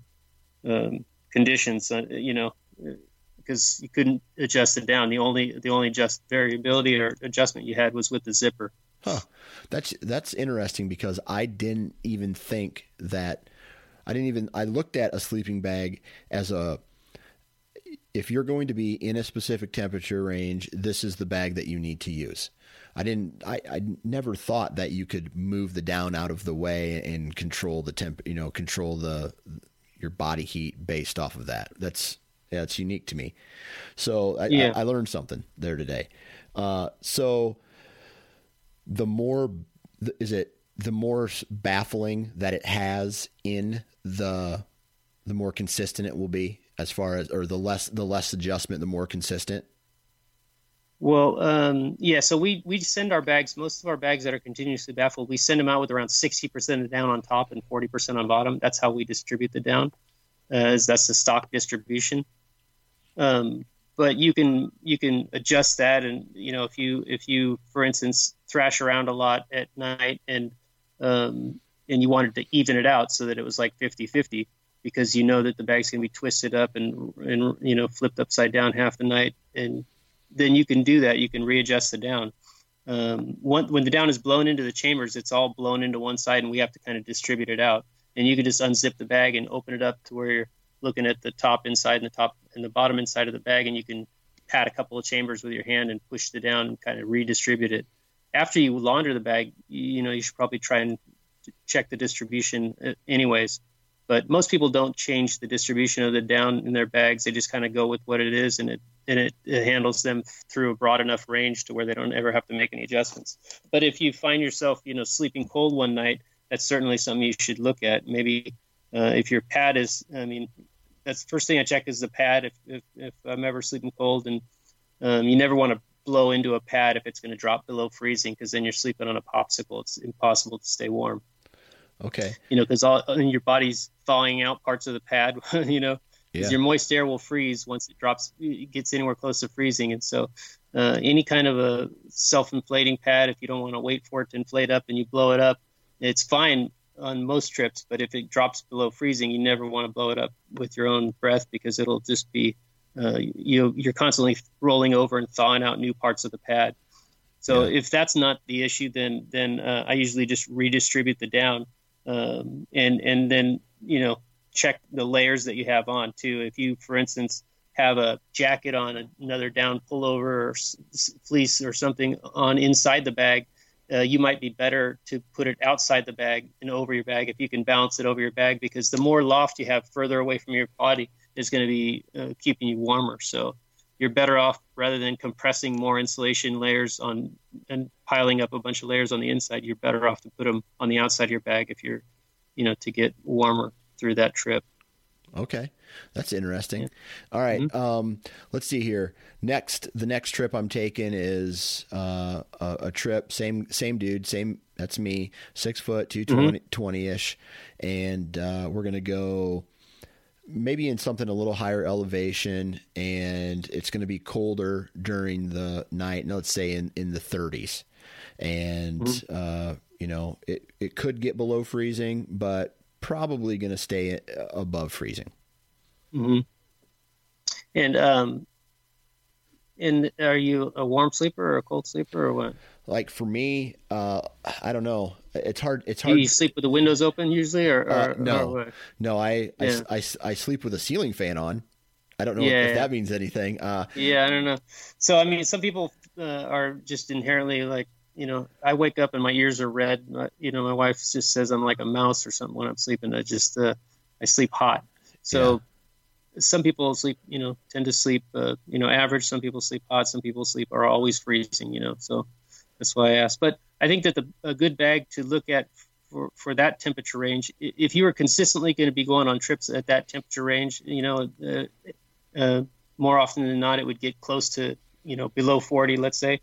um, conditions, uh, you know, because you couldn't adjust it down. The only the only just variability or adjustment you had was with the zipper. Huh. That's that's interesting because I didn't even think that I didn't even I looked at a sleeping bag as a if you're going to be in a specific temperature range, this is the bag that you need to use. I didn't I, I never thought that you could move the down out of the way and control the temp you know, control the your body heat based off of that. That's yeah, it's unique to me. So I, yeah. I, I learned something there today. Uh, so the more is it the more baffling that it has in the the more consistent it will be as far as or the less the less adjustment the more consistent? Well um, yeah so we we send our bags most of our bags that are continuously baffled we send them out with around 60% of down on top and 40% on bottom. That's how we distribute the down uh, as that's the stock distribution. Um, but you can you can adjust that and you know if you if you for instance thrash around a lot at night and um, and you wanted to even it out so that it was like 50-50 because you know that the bag's going to be twisted up and and you know flipped upside down half the night. And then you can do that. You can readjust the down. Um, when the down is blown into the chambers it's all blown into one side and we have to kind of distribute it out. And you can just unzip the bag and open it up to where you're looking at the top inside and the top and the bottom inside of the bag, and you can pat a couple of chambers with your hand and push the down and kind of redistribute it. After you launder the bag, you know you should probably try and check the distribution uh, anyways. But most people don't change the distribution of the down in their bags. They just kind of go with what it is, and it and it, it handles them through a broad enough range to where they don't ever have to make any adjustments. But if you find yourself, you know, sleeping cold one night, that's certainly something you should look at. Maybe uh, if your pad is, I mean, that's the first thing I check is the pad if if, if I'm ever sleeping cold, and um, you never want to blow into a pad if it's going to drop below freezing because then you're sleeping on a popsicle. It's impossible to stay warm. Okay. You know, because all and your body's thawing out parts of the pad. you know, because yeah. your moist air will freeze once it drops, it gets anywhere close to freezing, and so. Uh, any kind of a self-inflating pad, if you don't want to wait for it to inflate up and you blow it up, it's fine on most trips, but if it drops below freezing, you never want to blow it up with your own breath because it'll just be uh, you you're constantly rolling over and thawing out new parts of the pad. So yeah. if that's not the issue, then then uh, I usually just redistribute the down, um, and and then you know check the layers that you have on too. If you, for instance, have a jacket on another down pullover or fleece or something on inside the bag, uh, you might be better to put it outside the bag and over your bag if you can balance it over your bag because the more loft you have further away from your body is going to be uh, keeping you warmer. So you're better off rather than compressing more insulation layers on and piling up a bunch of layers on the inside. You're better off to put them on the outside of your bag if you're, you know, to get warmer through that trip. Okay. That's interesting. Yeah. All right, mm-hmm. um, let's see here. Next, the next trip I'm taking is uh, a, a, trip. Same same dude. Same. That's me. Six foot, two twenty mm-hmm. ish, and uh, we're gonna go maybe in something a little higher elevation, and it's gonna be colder during the night. And let's say in in the 30s, and mm-hmm. uh, you know it it could get below freezing, but probably going to stay uh, above freezing. Mm-hmm. And um, And are you a warm sleeper or a cold sleeper or what? Like for me, uh, I don't know. It's hard. It's hard. Do you sleep with the windows open usually, or, or uh, no? Or no, I, yeah. I, I, I sleep with a ceiling fan on. I don't know yeah, if that means anything. Uh, yeah, I don't know. So I mean, some people uh, are just inherently like you know. I wake up and my ears are red. Uh, you know, my wife just says I'm like a mouse or something when I'm sleeping. I just uh, I sleep hot. So yeah. some people sleep, you know, tend to sleep, uh, you know, average. Some people sleep hot. Some people sleep are always freezing. You know, so that's why I asked. But I think that the a good bag to look at for, for that temperature range, if you were consistently going to be going on trips at that temperature range, you know, uh, uh, more often than not, it would get close to you know below 40, let's say,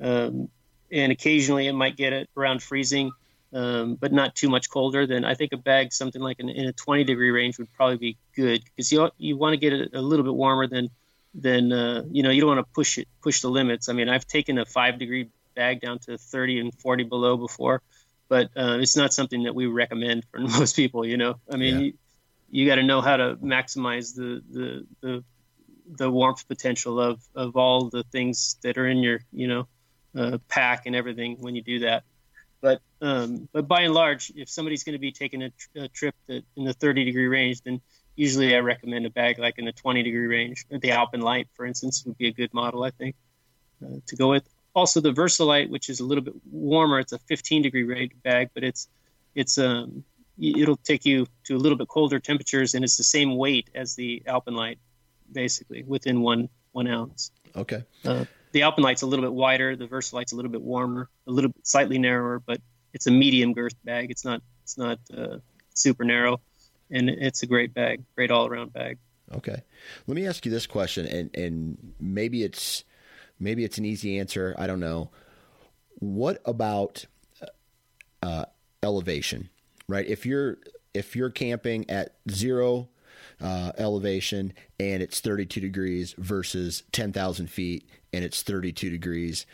um, and occasionally it might get it around freezing, um, but not too much colder. Then I think a bag something like in, in a 20 degree range would probably be good because you you want to get it a little bit warmer than than uh, you know you don't want to push it push the limits. I mean, I've taken a five degree bag down to 30 and 40 below before, but uh, it's not something that we recommend for most people. You know, I mean. Yeah. You, you got to know how to maximize the, the the the warmth potential of of all the things that are in your you know uh, pack and everything when you do that. But um, but by and large, if somebody's going to be taking a, tr- a, trip that in the 30 degree range, then usually I recommend a bag like in the 20 degree range. The AlpinLite, for instance, would be a good model I think uh, to go with. Also, the VersaLite, which is a little bit warmer, it's a 15 degree range bag, but it's it's um, it'll take you to a little bit colder temperatures, and it's the same weight as the AlpinLite, basically within one one ounce. Okay. Uh, the AlpinLite's a little bit wider. The VersaLite's a little bit warmer, a little bit slightly narrower, but it's a medium girth bag. It's not it's not uh, super narrow, and it's a great bag, great all around bag. Okay. Let me ask you this question, and and maybe it's maybe it's an easy answer. I don't know. What about uh, elevation? right? If you're if you're camping at zero uh, elevation and it's 32 degrees versus 10,000 feet and it's 32 degrees,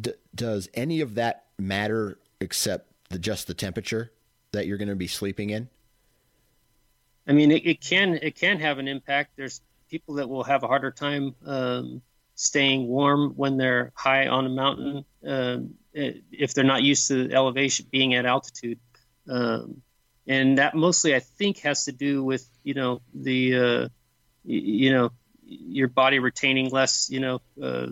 d- does any of that matter except the, just the temperature that you're going to be sleeping in? I mean, it, it, can it can have an impact. There's people that will have a harder time um, staying warm when they're high on a mountain um, if they're not used to elevation, being at altitude. Um, and that mostly, I think, has to do with you know the uh, you know your body retaining less. You know, uh,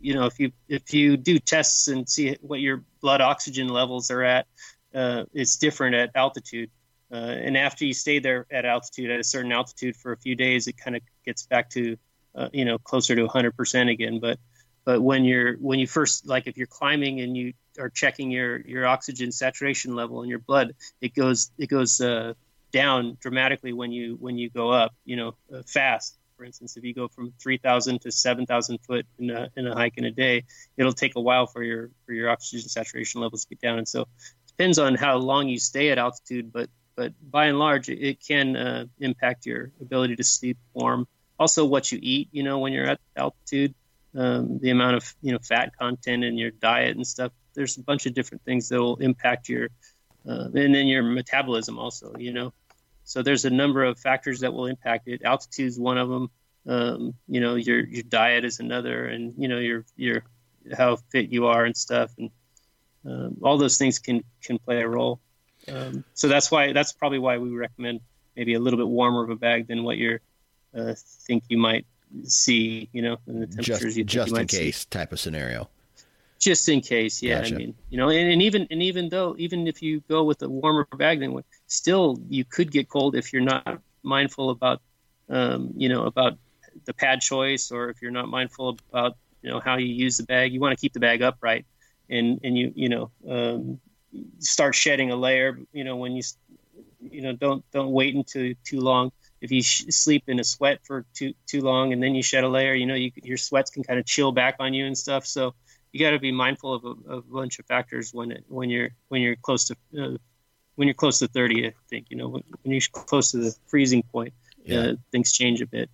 you know if you if you do tests and see what your blood oxygen levels are at, uh, it's different at altitude. Uh, and after you stay there at altitude at a certain altitude for a few days, it kind of gets back to uh, you know closer to 100% again. But but when you're when you first like if you're climbing and you are checking your your oxygen saturation level in your blood, it goes it goes uh, down dramatically when you when you go up. You know, uh, fast. For instance, if you go from 3,000 to 7,000 foot in a, in a hike in a day, it'll take a while for your for your oxygen saturation levels to get down. And so, it depends on how long you stay at altitude, but but by and large, it, it can uh, impact your ability to sleep warm. Also, what you eat. You know, when you're at altitude, um, the amount of you know fat content in your diet and stuff. There's a bunch of different things that will impact your uh, and then your metabolism also you know. So there's a number of factors that will impact it. Altitude is one of them. Um, you know your your diet is another and you know your your how fit you are and stuff and um, all those things can can play a role. Um, so that's why that's probably why we recommend maybe a little bit warmer of a bag than what you uh, think you might see you know in the temperatures just, you just you in case see. type of scenario just in case yeah gotcha. i mean you know and, and, even and even though even if you go with a warmer bag then what still you could get cold if you're not mindful about um, you know about the pad choice or if you're not mindful about you know how you use the bag you want to keep the bag upright and and you you know um, start shedding a layer you know when you you know don't don't wait until too long if you sh- sleep in a sweat for too too long and then you shed a layer you know you, your sweats can kind of chill back on you and stuff. So you got to be mindful of a, of a, bunch of factors when it, when you're when you're close to uh, when you're close to 30 i think you know when, when you're close to the freezing point yeah. uh, things change a bit.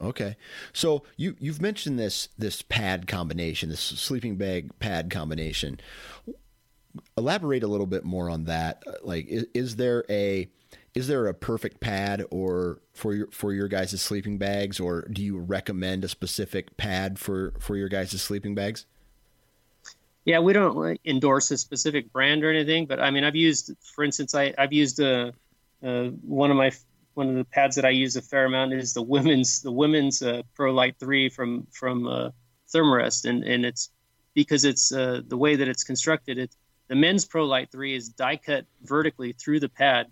Okay. So you you've mentioned this this pad combination this sleeping bag pad combination. Elaborate a little bit more on that. Like is, is there a is there a perfect pad or for your for your guys' sleeping bags, or do you recommend a specific pad for for your guys' sleeping bags? Yeah, we don't endorse a specific brand or anything, but I mean, I've used, for instance, I, I've used a, uh, uh, one of my one of the pads that I use a fair amount is the women's the women's uh, ProLite Three from from uh, Therm-a-Rest, and and it's because it's uh, the way that it's constructed. It the men's ProLite Three is die cut vertically through the pad,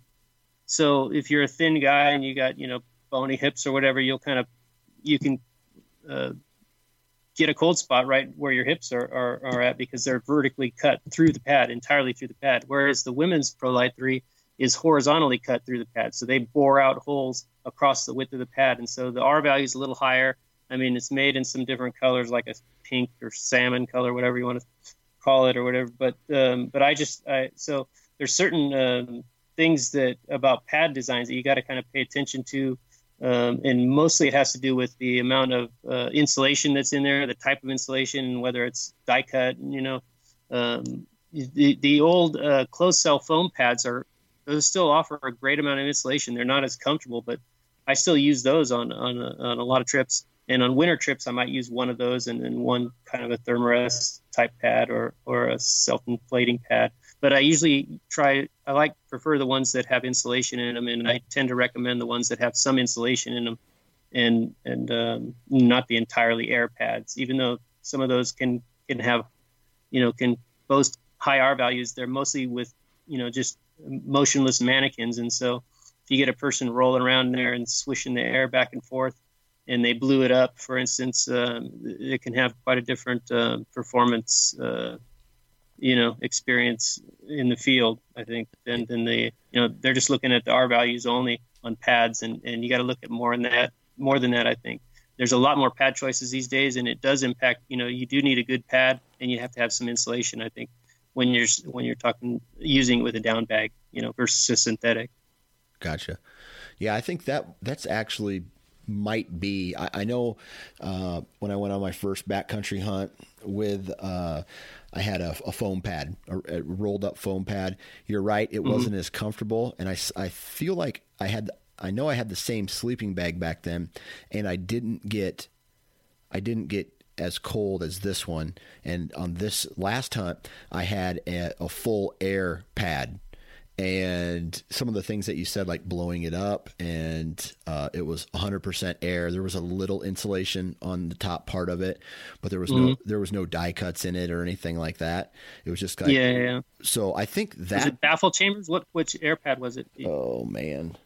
so if you're a thin guy and you got you know bony hips or whatever, you'll kind of you can uh, get a cold spot right where your hips are, are, are at because they're vertically cut through the pad, entirely through the pad. Whereas the women's ProLite 3 is horizontally cut through the pad. So they bore out holes across the width of the pad. And so the R value is a little higher. I mean, it's made in some different colors, like a pink or salmon color, whatever you want to call it or whatever. But, um, but I just, I, so there's certain um, things that about pad designs that you got to kind of pay attention to um, and mostly it has to do with the amount of uh, insulation that's in there, the type of insulation, whether it's die cut. You know, um, the the old uh, closed cell foam pads are those still offer a great amount of insulation. They're not as comfortable, but I still use those on on a, on a lot of trips. And on winter trips, I might use one of those and then one kind of a Therm-a-Rest type pad or or a self inflating pad but I usually try. I like prefer the ones that have insulation in them, and I tend to recommend the ones that have some insulation in them, and and um, not the entirely air pads. Even though some of those can can have, you know, can boast high R values, they're mostly with you know just motionless mannequins, and so if you get a person rolling around there and swishing the air back and forth, and they blew it up, for instance, um, it can have quite a different uh, performance. Uh, you know experience in the field i think than than the you know they're just looking at the r values only on pads and and you got to look at more than that more than that i think. There's a lot more pad choices these days and it does impact you know you do need a good pad and you have to have some insulation i think when you're when you're talking using it with a down bag you know versus a synthetic. Gotcha. Yeah i think that that's actually might be. I, I know uh, when I went on my first backcountry hunt with, uh, I had a, a, foam pad, a, a, rolled up foam pad. You're right; it mm-hmm. wasn't as comfortable, and I, I feel like I had. I know I had the same sleeping bag back then, and I didn't get, I didn't get as cold as this one. And on this last hunt, I had a, a full air pad and some of the things that you said, like blowing it up, and uh, it was 100% air. There was a little insulation on the top part of it, but there was mm-hmm. no there was no die cuts in it or anything like that. It was just kind yeah, of, yeah. So I think that was it baffle chambers. What which air pad was it? Oh man.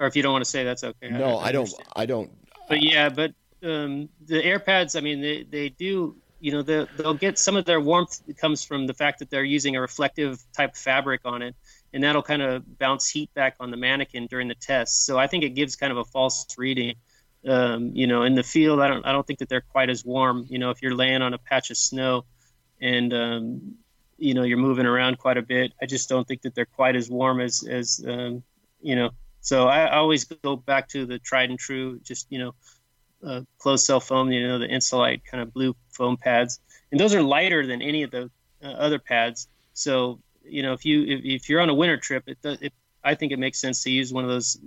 Or if you don't want to say, that's okay. No, I, I don't. I don't. But yeah, but um, the air pads. I mean, they they do you know they they'll get some of their warmth comes from the fact that they're using a reflective type fabric on it and that'll kind of bounce heat back on the mannequin during the test. So I think it gives kind of a false reading. Um, you know, in the field, I don't I don't think that they're quite as warm. You know, if you're laying on a patch of snow, and um, you know you're moving around quite a bit, I just don't think that they're quite as warm as as um, you know. So I, always go back to the tried and true, just you know, uh, closed cell foam. You know, the Ensolite kind of blue foam pads, and those are lighter than any of the uh, other pads. So you know, if you if, if you're on a winter trip, it, it I think it makes sense to use one of those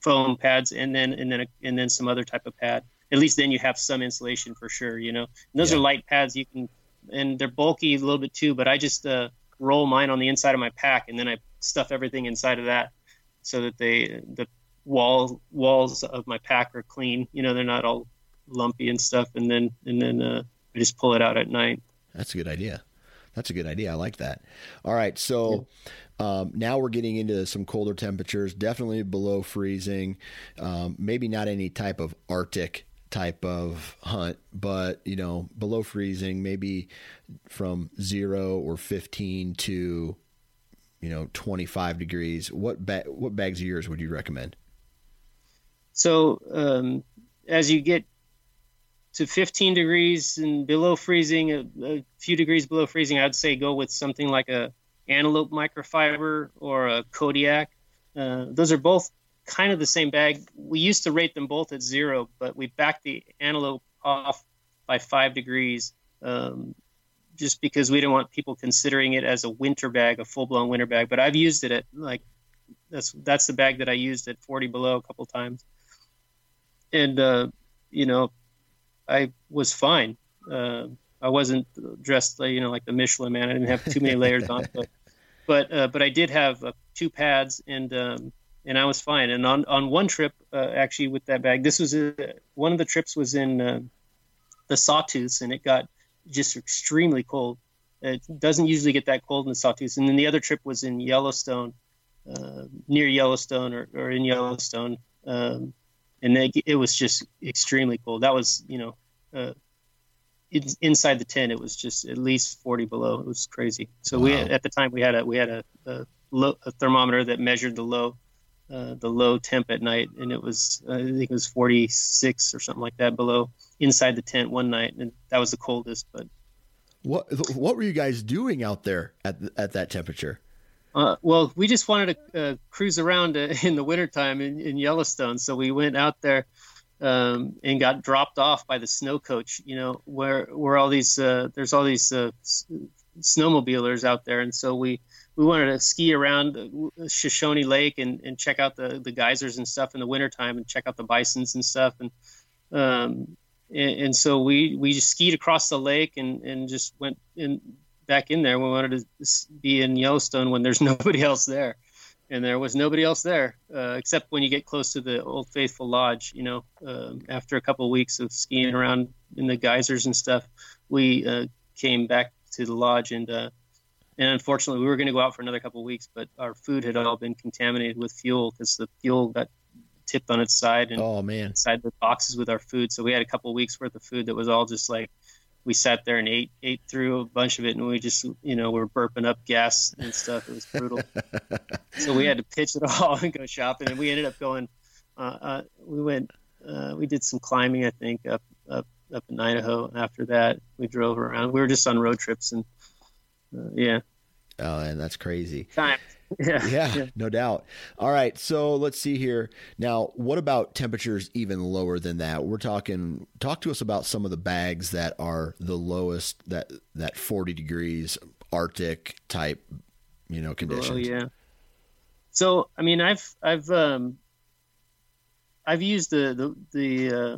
foam pads and then and then a, and then some other type of pad. At least then you have some insulation for sure. You know, and those yeah. are light pads. You can and they're bulky a little bit too. But I just uh, roll mine on the inside of my pack and then I stuff everything inside of that so that they the wall walls of my pack are clean. You know, they're not all lumpy and stuff. And then and then uh, I just pull it out at night. That's a good idea. That's a good idea. I like that. All right, so um, now we're getting into some colder temperatures, definitely below freezing. Um, maybe not any type of Arctic type of hunt, but you know, below freezing, maybe from zero or fifteen to you know twenty five degrees. What ba- what bags of yours would you recommend? So um, as you get to 15 degrees and below freezing, a, a, few degrees below freezing, I'd say go with something like a antelope microfiber or a Kodiak. Uh, those are both kind of the same bag. We used to rate them both at zero, but we backed the antelope off by five degrees um, just because we didn't want people considering it as a winter bag, a full blown winter bag. But I've used it at like that's that's the bag that I used at 40 below a couple times, and uh, you know, I was fine. Uh, I wasn't dressed, you know, like the Michelin man. I didn't have too many layers on, but but uh, but I did have uh, two pads and um, and I was fine. And on on one trip, uh, actually with that bag, this was a, one of the trips was in uh, the Sawtooths, and it got just extremely cold. It doesn't usually get that cold in the Sawtooths. And then the other trip was in Yellowstone, uh, near Yellowstone or, or in Yellowstone, um, and they, it was just extremely cold. That was you know. Uh, inside the tent, it was just at least 40 below. It was crazy. So wow. we at the time we had a we had a, a, low, a thermometer that measured the low uh, the low temp at night, and it was uh, I think it was 46 or something like that below inside the tent one night, and that was the coldest. But what what were you guys doing out there at at that temperature? Uh, well, we just wanted to uh, cruise around uh, in the wintertime in, in Yellowstone, so we went out there um, and got dropped off by the snow coach. You know, where where all these uh, there's all these snowmobilers out there, and so we we wanted to ski around Shoshone Lake and, and check out the, the geysers and stuff in the wintertime and check out the bisons and stuff. And, um, and, and, so we, we just skied across the lake and, and just went in back in there. We wanted to be in Yellowstone when there's nobody else there. And there was nobody else there, uh, except when you get close to the Old Faithful Lodge. You know, uh, after a couple of weeks of skiing around in the geysers and stuff, we uh, came back to the lodge and uh, and unfortunately, we were going to go out for another couple of weeks, but our food had all been contaminated with fuel because the fuel got tipped on its side and oh man, inside the boxes with our food. So we had a couple weeks worth of food that was all just like we sat there and ate ate through a bunch of it, and we just you know we were burping up gas and stuff. It was brutal. so we had to pitch it all and go shopping, and we ended up going. Uh, uh, we went. Uh, we did some climbing, I think, up up up in Idaho. After that, we drove around. We were just on road trips and uh, yeah. Oh, and that's crazy. Time. Yeah, yeah, yeah, no doubt. All right, so let's see here. Now, what about temperatures even lower than that? We're talking. Talk to us about some of the bags that are the lowest that that forty degrees Arctic type, you know, conditions. Oh yeah. So I mean, I've I've um, I've used the the the uh,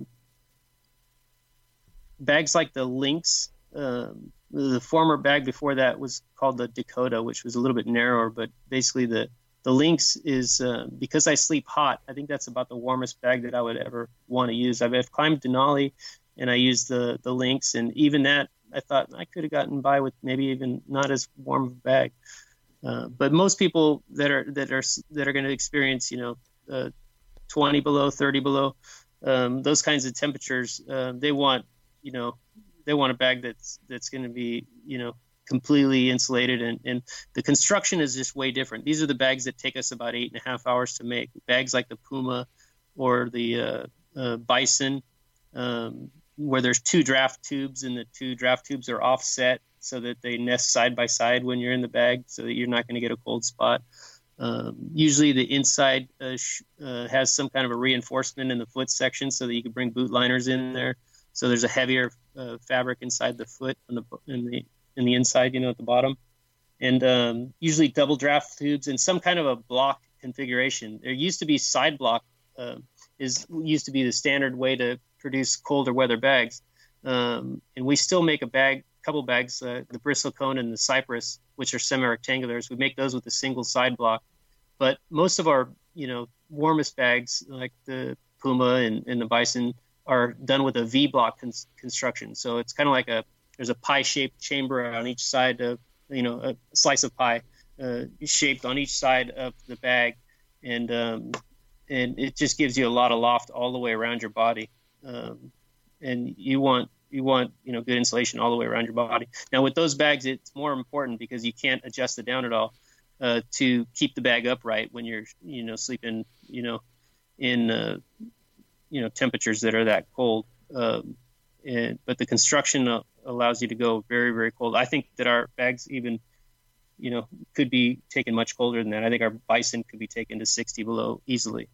bags like the Lynx um, the former bag before that was called the Dakota, which was a little bit narrower, but basically the the Lynx is uh, because I sleep hot. I think that's about the warmest bag that I would ever want to use. I've, I've climbed Denali, and I used the the Lynx, and even that I thought I could have gotten by with maybe even not as warm of a bag. Uh, but most people that are that are that are going to experience, you know, uh, 20 below, 30 below, um, those kinds of temperatures, uh, they want, you know, they want a bag that's that's going to be you know completely insulated and, and the construction is just way different. These are the bags that take us about eight and a half hours to make. Bags like the puma or the uh, uh, bison um, where there's two draft tubes and the two draft tubes are offset so that they nest side by side when you're in the bag so that you're not going to get a cold spot. Um, usually the inside uh, sh- uh, has some kind of a reinforcement in the foot section so that you can bring boot liners in there. So there's a heavier uh, fabric inside the foot in the in the in the inside, you know, at the bottom, and um, usually double draft tubes and some kind of a block configuration. There used to be side block uh, is used to be the standard way to produce colder weather bags, um, and we still make a bag, couple bags, uh, the bristlecone and the cypress, which are semi-rectangulars. We make those with a single side block, but most of our you know warmest bags like the Puma and, and the Bison are done with a V block con- construction. So it's kind of like a there's a pie shaped chamber on each side of you know a slice of pie uh, shaped on each side of the bag, and um, and it just gives you a lot of loft all the way around your body. Um, and you want you want you know good insulation all the way around your body. Now with those bags, it's more important because you can't adjust it down at all uh, to keep the bag upright when you're you know sleeping you know in uh, you know temperatures that are that cold. Um, and, but the construction allows you to go very very cold. I think that our bags even you know could be taken much colder than that. I think our bison could be taken to 60 below easily,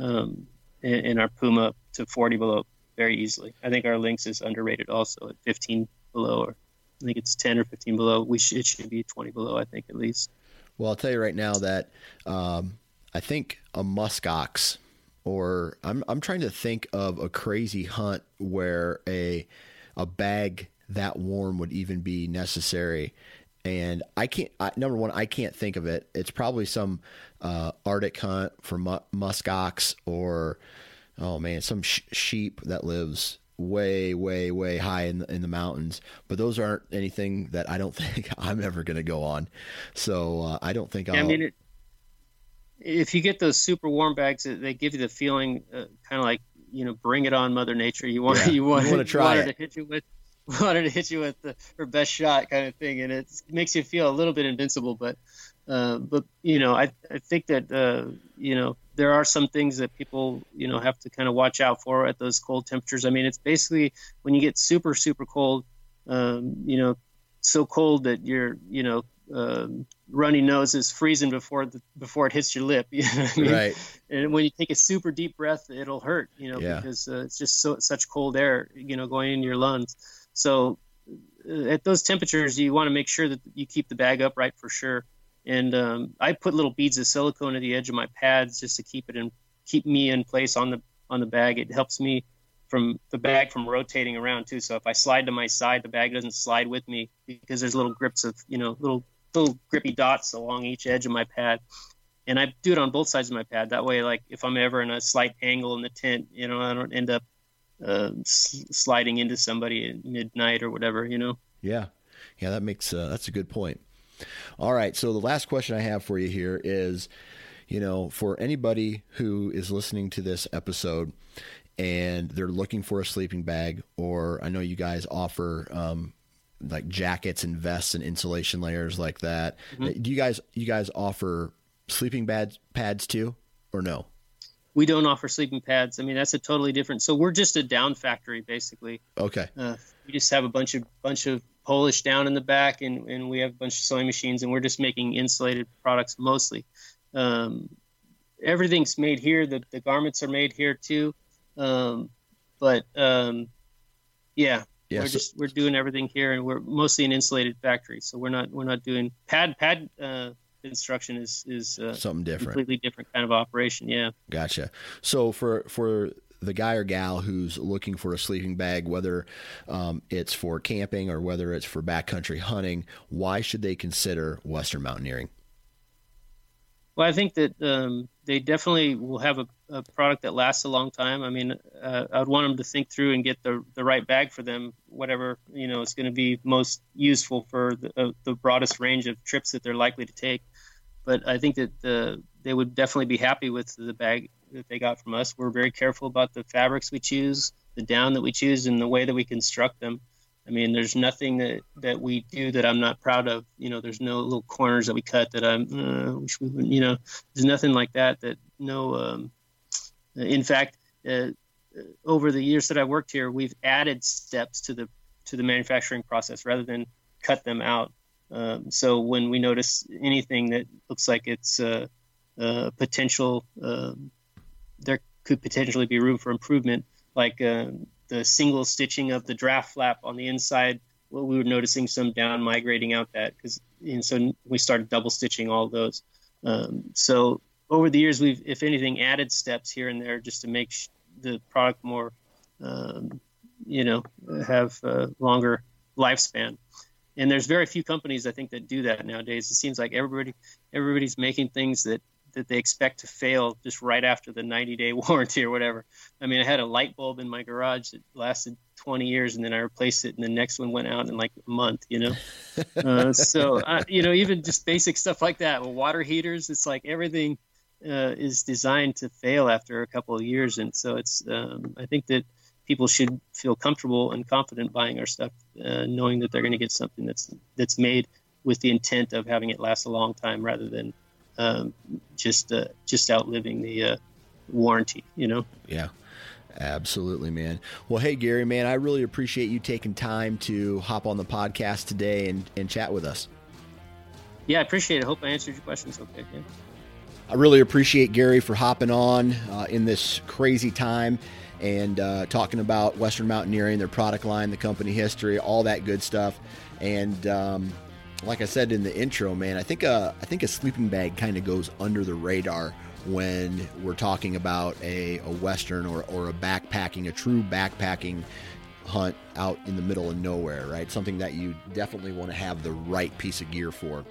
um, and, and, our puma to 40 below very easily. I think our lynx is underrated also at 15 below, or I think it's 10 or 15 below. We should, it should be 20 below. I think at least. Well, I'll tell you right now that um, I think a muskox, or I'm I'm trying to think of a crazy hunt where a a bag that warm would even be necessary. And I can't. I, number one, I can't think of it. It's probably some uh, Arctic hunt for mu- muskox, or oh man, some sh- sheep that lives way, way, way high in the, in the mountains. But those aren't anything that I don't think I'm ever going to go on. So uh, I don't think yeah, I'll. I mean, it, if you get those super warm bags, they give you the feeling, uh, kind of like you know, bring it on, Mother Nature. You want Yeah, you want wanna try it. to hit you with wanted to hit you with the, her best shot kind of thing, and it makes you feel a little bit invincible. But uh, but you know, I I think that uh, you know there are some things that people you know have to kind of watch out for at those cold temperatures. I mean, it's basically when you get super super cold, um, you know, so cold that you're you know. Um, runny nose is freezing before the, before it hits your lip. You know I mean? right. and when you take a super deep breath, it'll hurt, you know, Yeah. because uh, it's just so such cold air, you know, going in your lungs. So uh, at those temperatures, you want to make sure that you keep the bag upright for sure. And um, I put little beads of silicone at the edge of my pads just to keep it in, keep me in place on the on the bag. It helps me from the bag from rotating around too. So if I slide to my side, the bag doesn't slide with me because there's little grips of you know little little grippy dots along each edge of my pad and I do it on both sides of my pad. That way, like if I'm ever in a slight angle in the tent, you know, I don't end up uh, s- sliding into somebody at midnight or whatever, you know. Yeah, yeah, that makes uh, that's a good point. All right, so the last question I have for you here is, you know, for anybody who is listening to this episode and they're looking for a sleeping bag, or I know you guys offer um, like jackets and vests and insulation layers like that. Do you guys you guys offer sleeping pads pads too, or no? We don't offer sleeping pads. I mean, that's a totally different. So we're just a down factory, basically. Okay, Uh, we just have a bunch of bunch of Polish down in the back, and, and we have a bunch of sewing machines, and we're just making insulated products mostly. Um, everything's made here. The, the garments are made here too. Um, but um, yeah, yeah. we're So, just we're doing everything here, and we're mostly an insulated factory. So we're not we're not doing pad pad uh, construction is is uh, something different. completely different kind of operation. Yeah. Gotcha. So for for the guy or gal who's looking for a sleeping bag, whether um, it's for camping or whether it's for backcountry hunting, why should they consider Western mountaineering? Well, I think that um, they definitely will have a, a product that lasts a long time. I mean, uh, I'd want them to think through and get the the right bag for them, whatever you know is going to be most useful for the, uh, the broadest range of trips that they're likely to take. But I think that the, they would definitely be happy with the bag that they got from us. We're very careful about the fabrics we choose, the down that we choose, and the way that we construct them. I mean, there's nothing that, that we do that I'm not proud of. You know, there's no little corners that we cut that I'm, uh, wish we wouldn't, you know, there's nothing like that. That no, um, in fact, uh, over the years that I've worked here, we've added steps to the to the manufacturing process rather than cut them out. Um, so when we notice anything that looks like it's uh, uh, potential, um, there could potentially be room for improvement, like uh, the single stitching of the draft flap on the inside. Well, we were noticing some down migrating out that because, and so we started double stitching all those. Um, so over the years, we've, if anything, added steps here and there just to make sh- the product more, um, you know, have a longer lifespan. And there's very few companies I think that do that nowadays. It seems like everybody, everybody's making things that that they expect to fail just right after the 90 day warranty or whatever. I mean, I had a light bulb in my garage that lasted 20 years and then I replaced it and the next one went out in like a month, you know? uh, so, you know, even just basic stuff like that. Well, water heaters, it's like everything uh, is designed to fail after a couple of years. And so it's, um, I think that people should feel comfortable and confident buying our stuff, uh, knowing that they're going to get something that's, that's made with the intent of having it last a long time rather than um, just uh, just outliving the uh, warranty. You know. Yeah. Absolutely, man. Well, hey, Gary, man, I really appreciate you taking time to hop on the podcast today and, and chat with us. Yeah, I appreciate it. Hope I answered your questions okay. Yeah. I really appreciate Gary for hopping on uh, in this crazy time and uh, talking about Western Mountaineering, their product line, the company history, all that good stuff. And um, like I said in the intro, man, I think a, I think a sleeping bag kind of goes under the radar when we're talking about a, a Western or, or a backpacking, a true backpacking hunt out in the middle of nowhere, right? Something that you definitely want to have the right piece of gear for.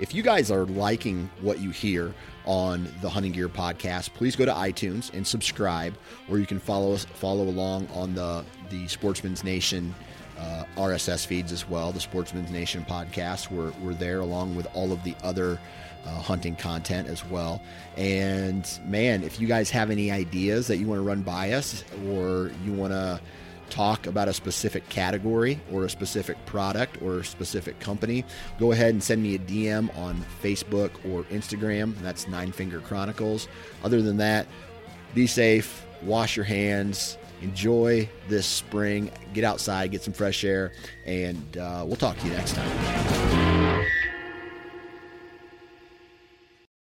If you guys are liking what you hear on the Hunting Gear podcast, please go to iTunes and subscribe, or you can follow us follow along on the the Sportsman's Nation uh, RSS feeds as well. The Sportsman's Nation podcast. We're we're there along with all of the other. Uh, hunting content as well. And man, if you guys have any ideas that you want to run by us or you want to talk about a specific category or a specific product or a specific company, go ahead and send me a DM on Facebook or Instagram. That's Nine Finger Chronicles. Other than that, be safe, wash your hands, enjoy this spring, get outside, get some fresh air, and uh, we'll talk to you next time.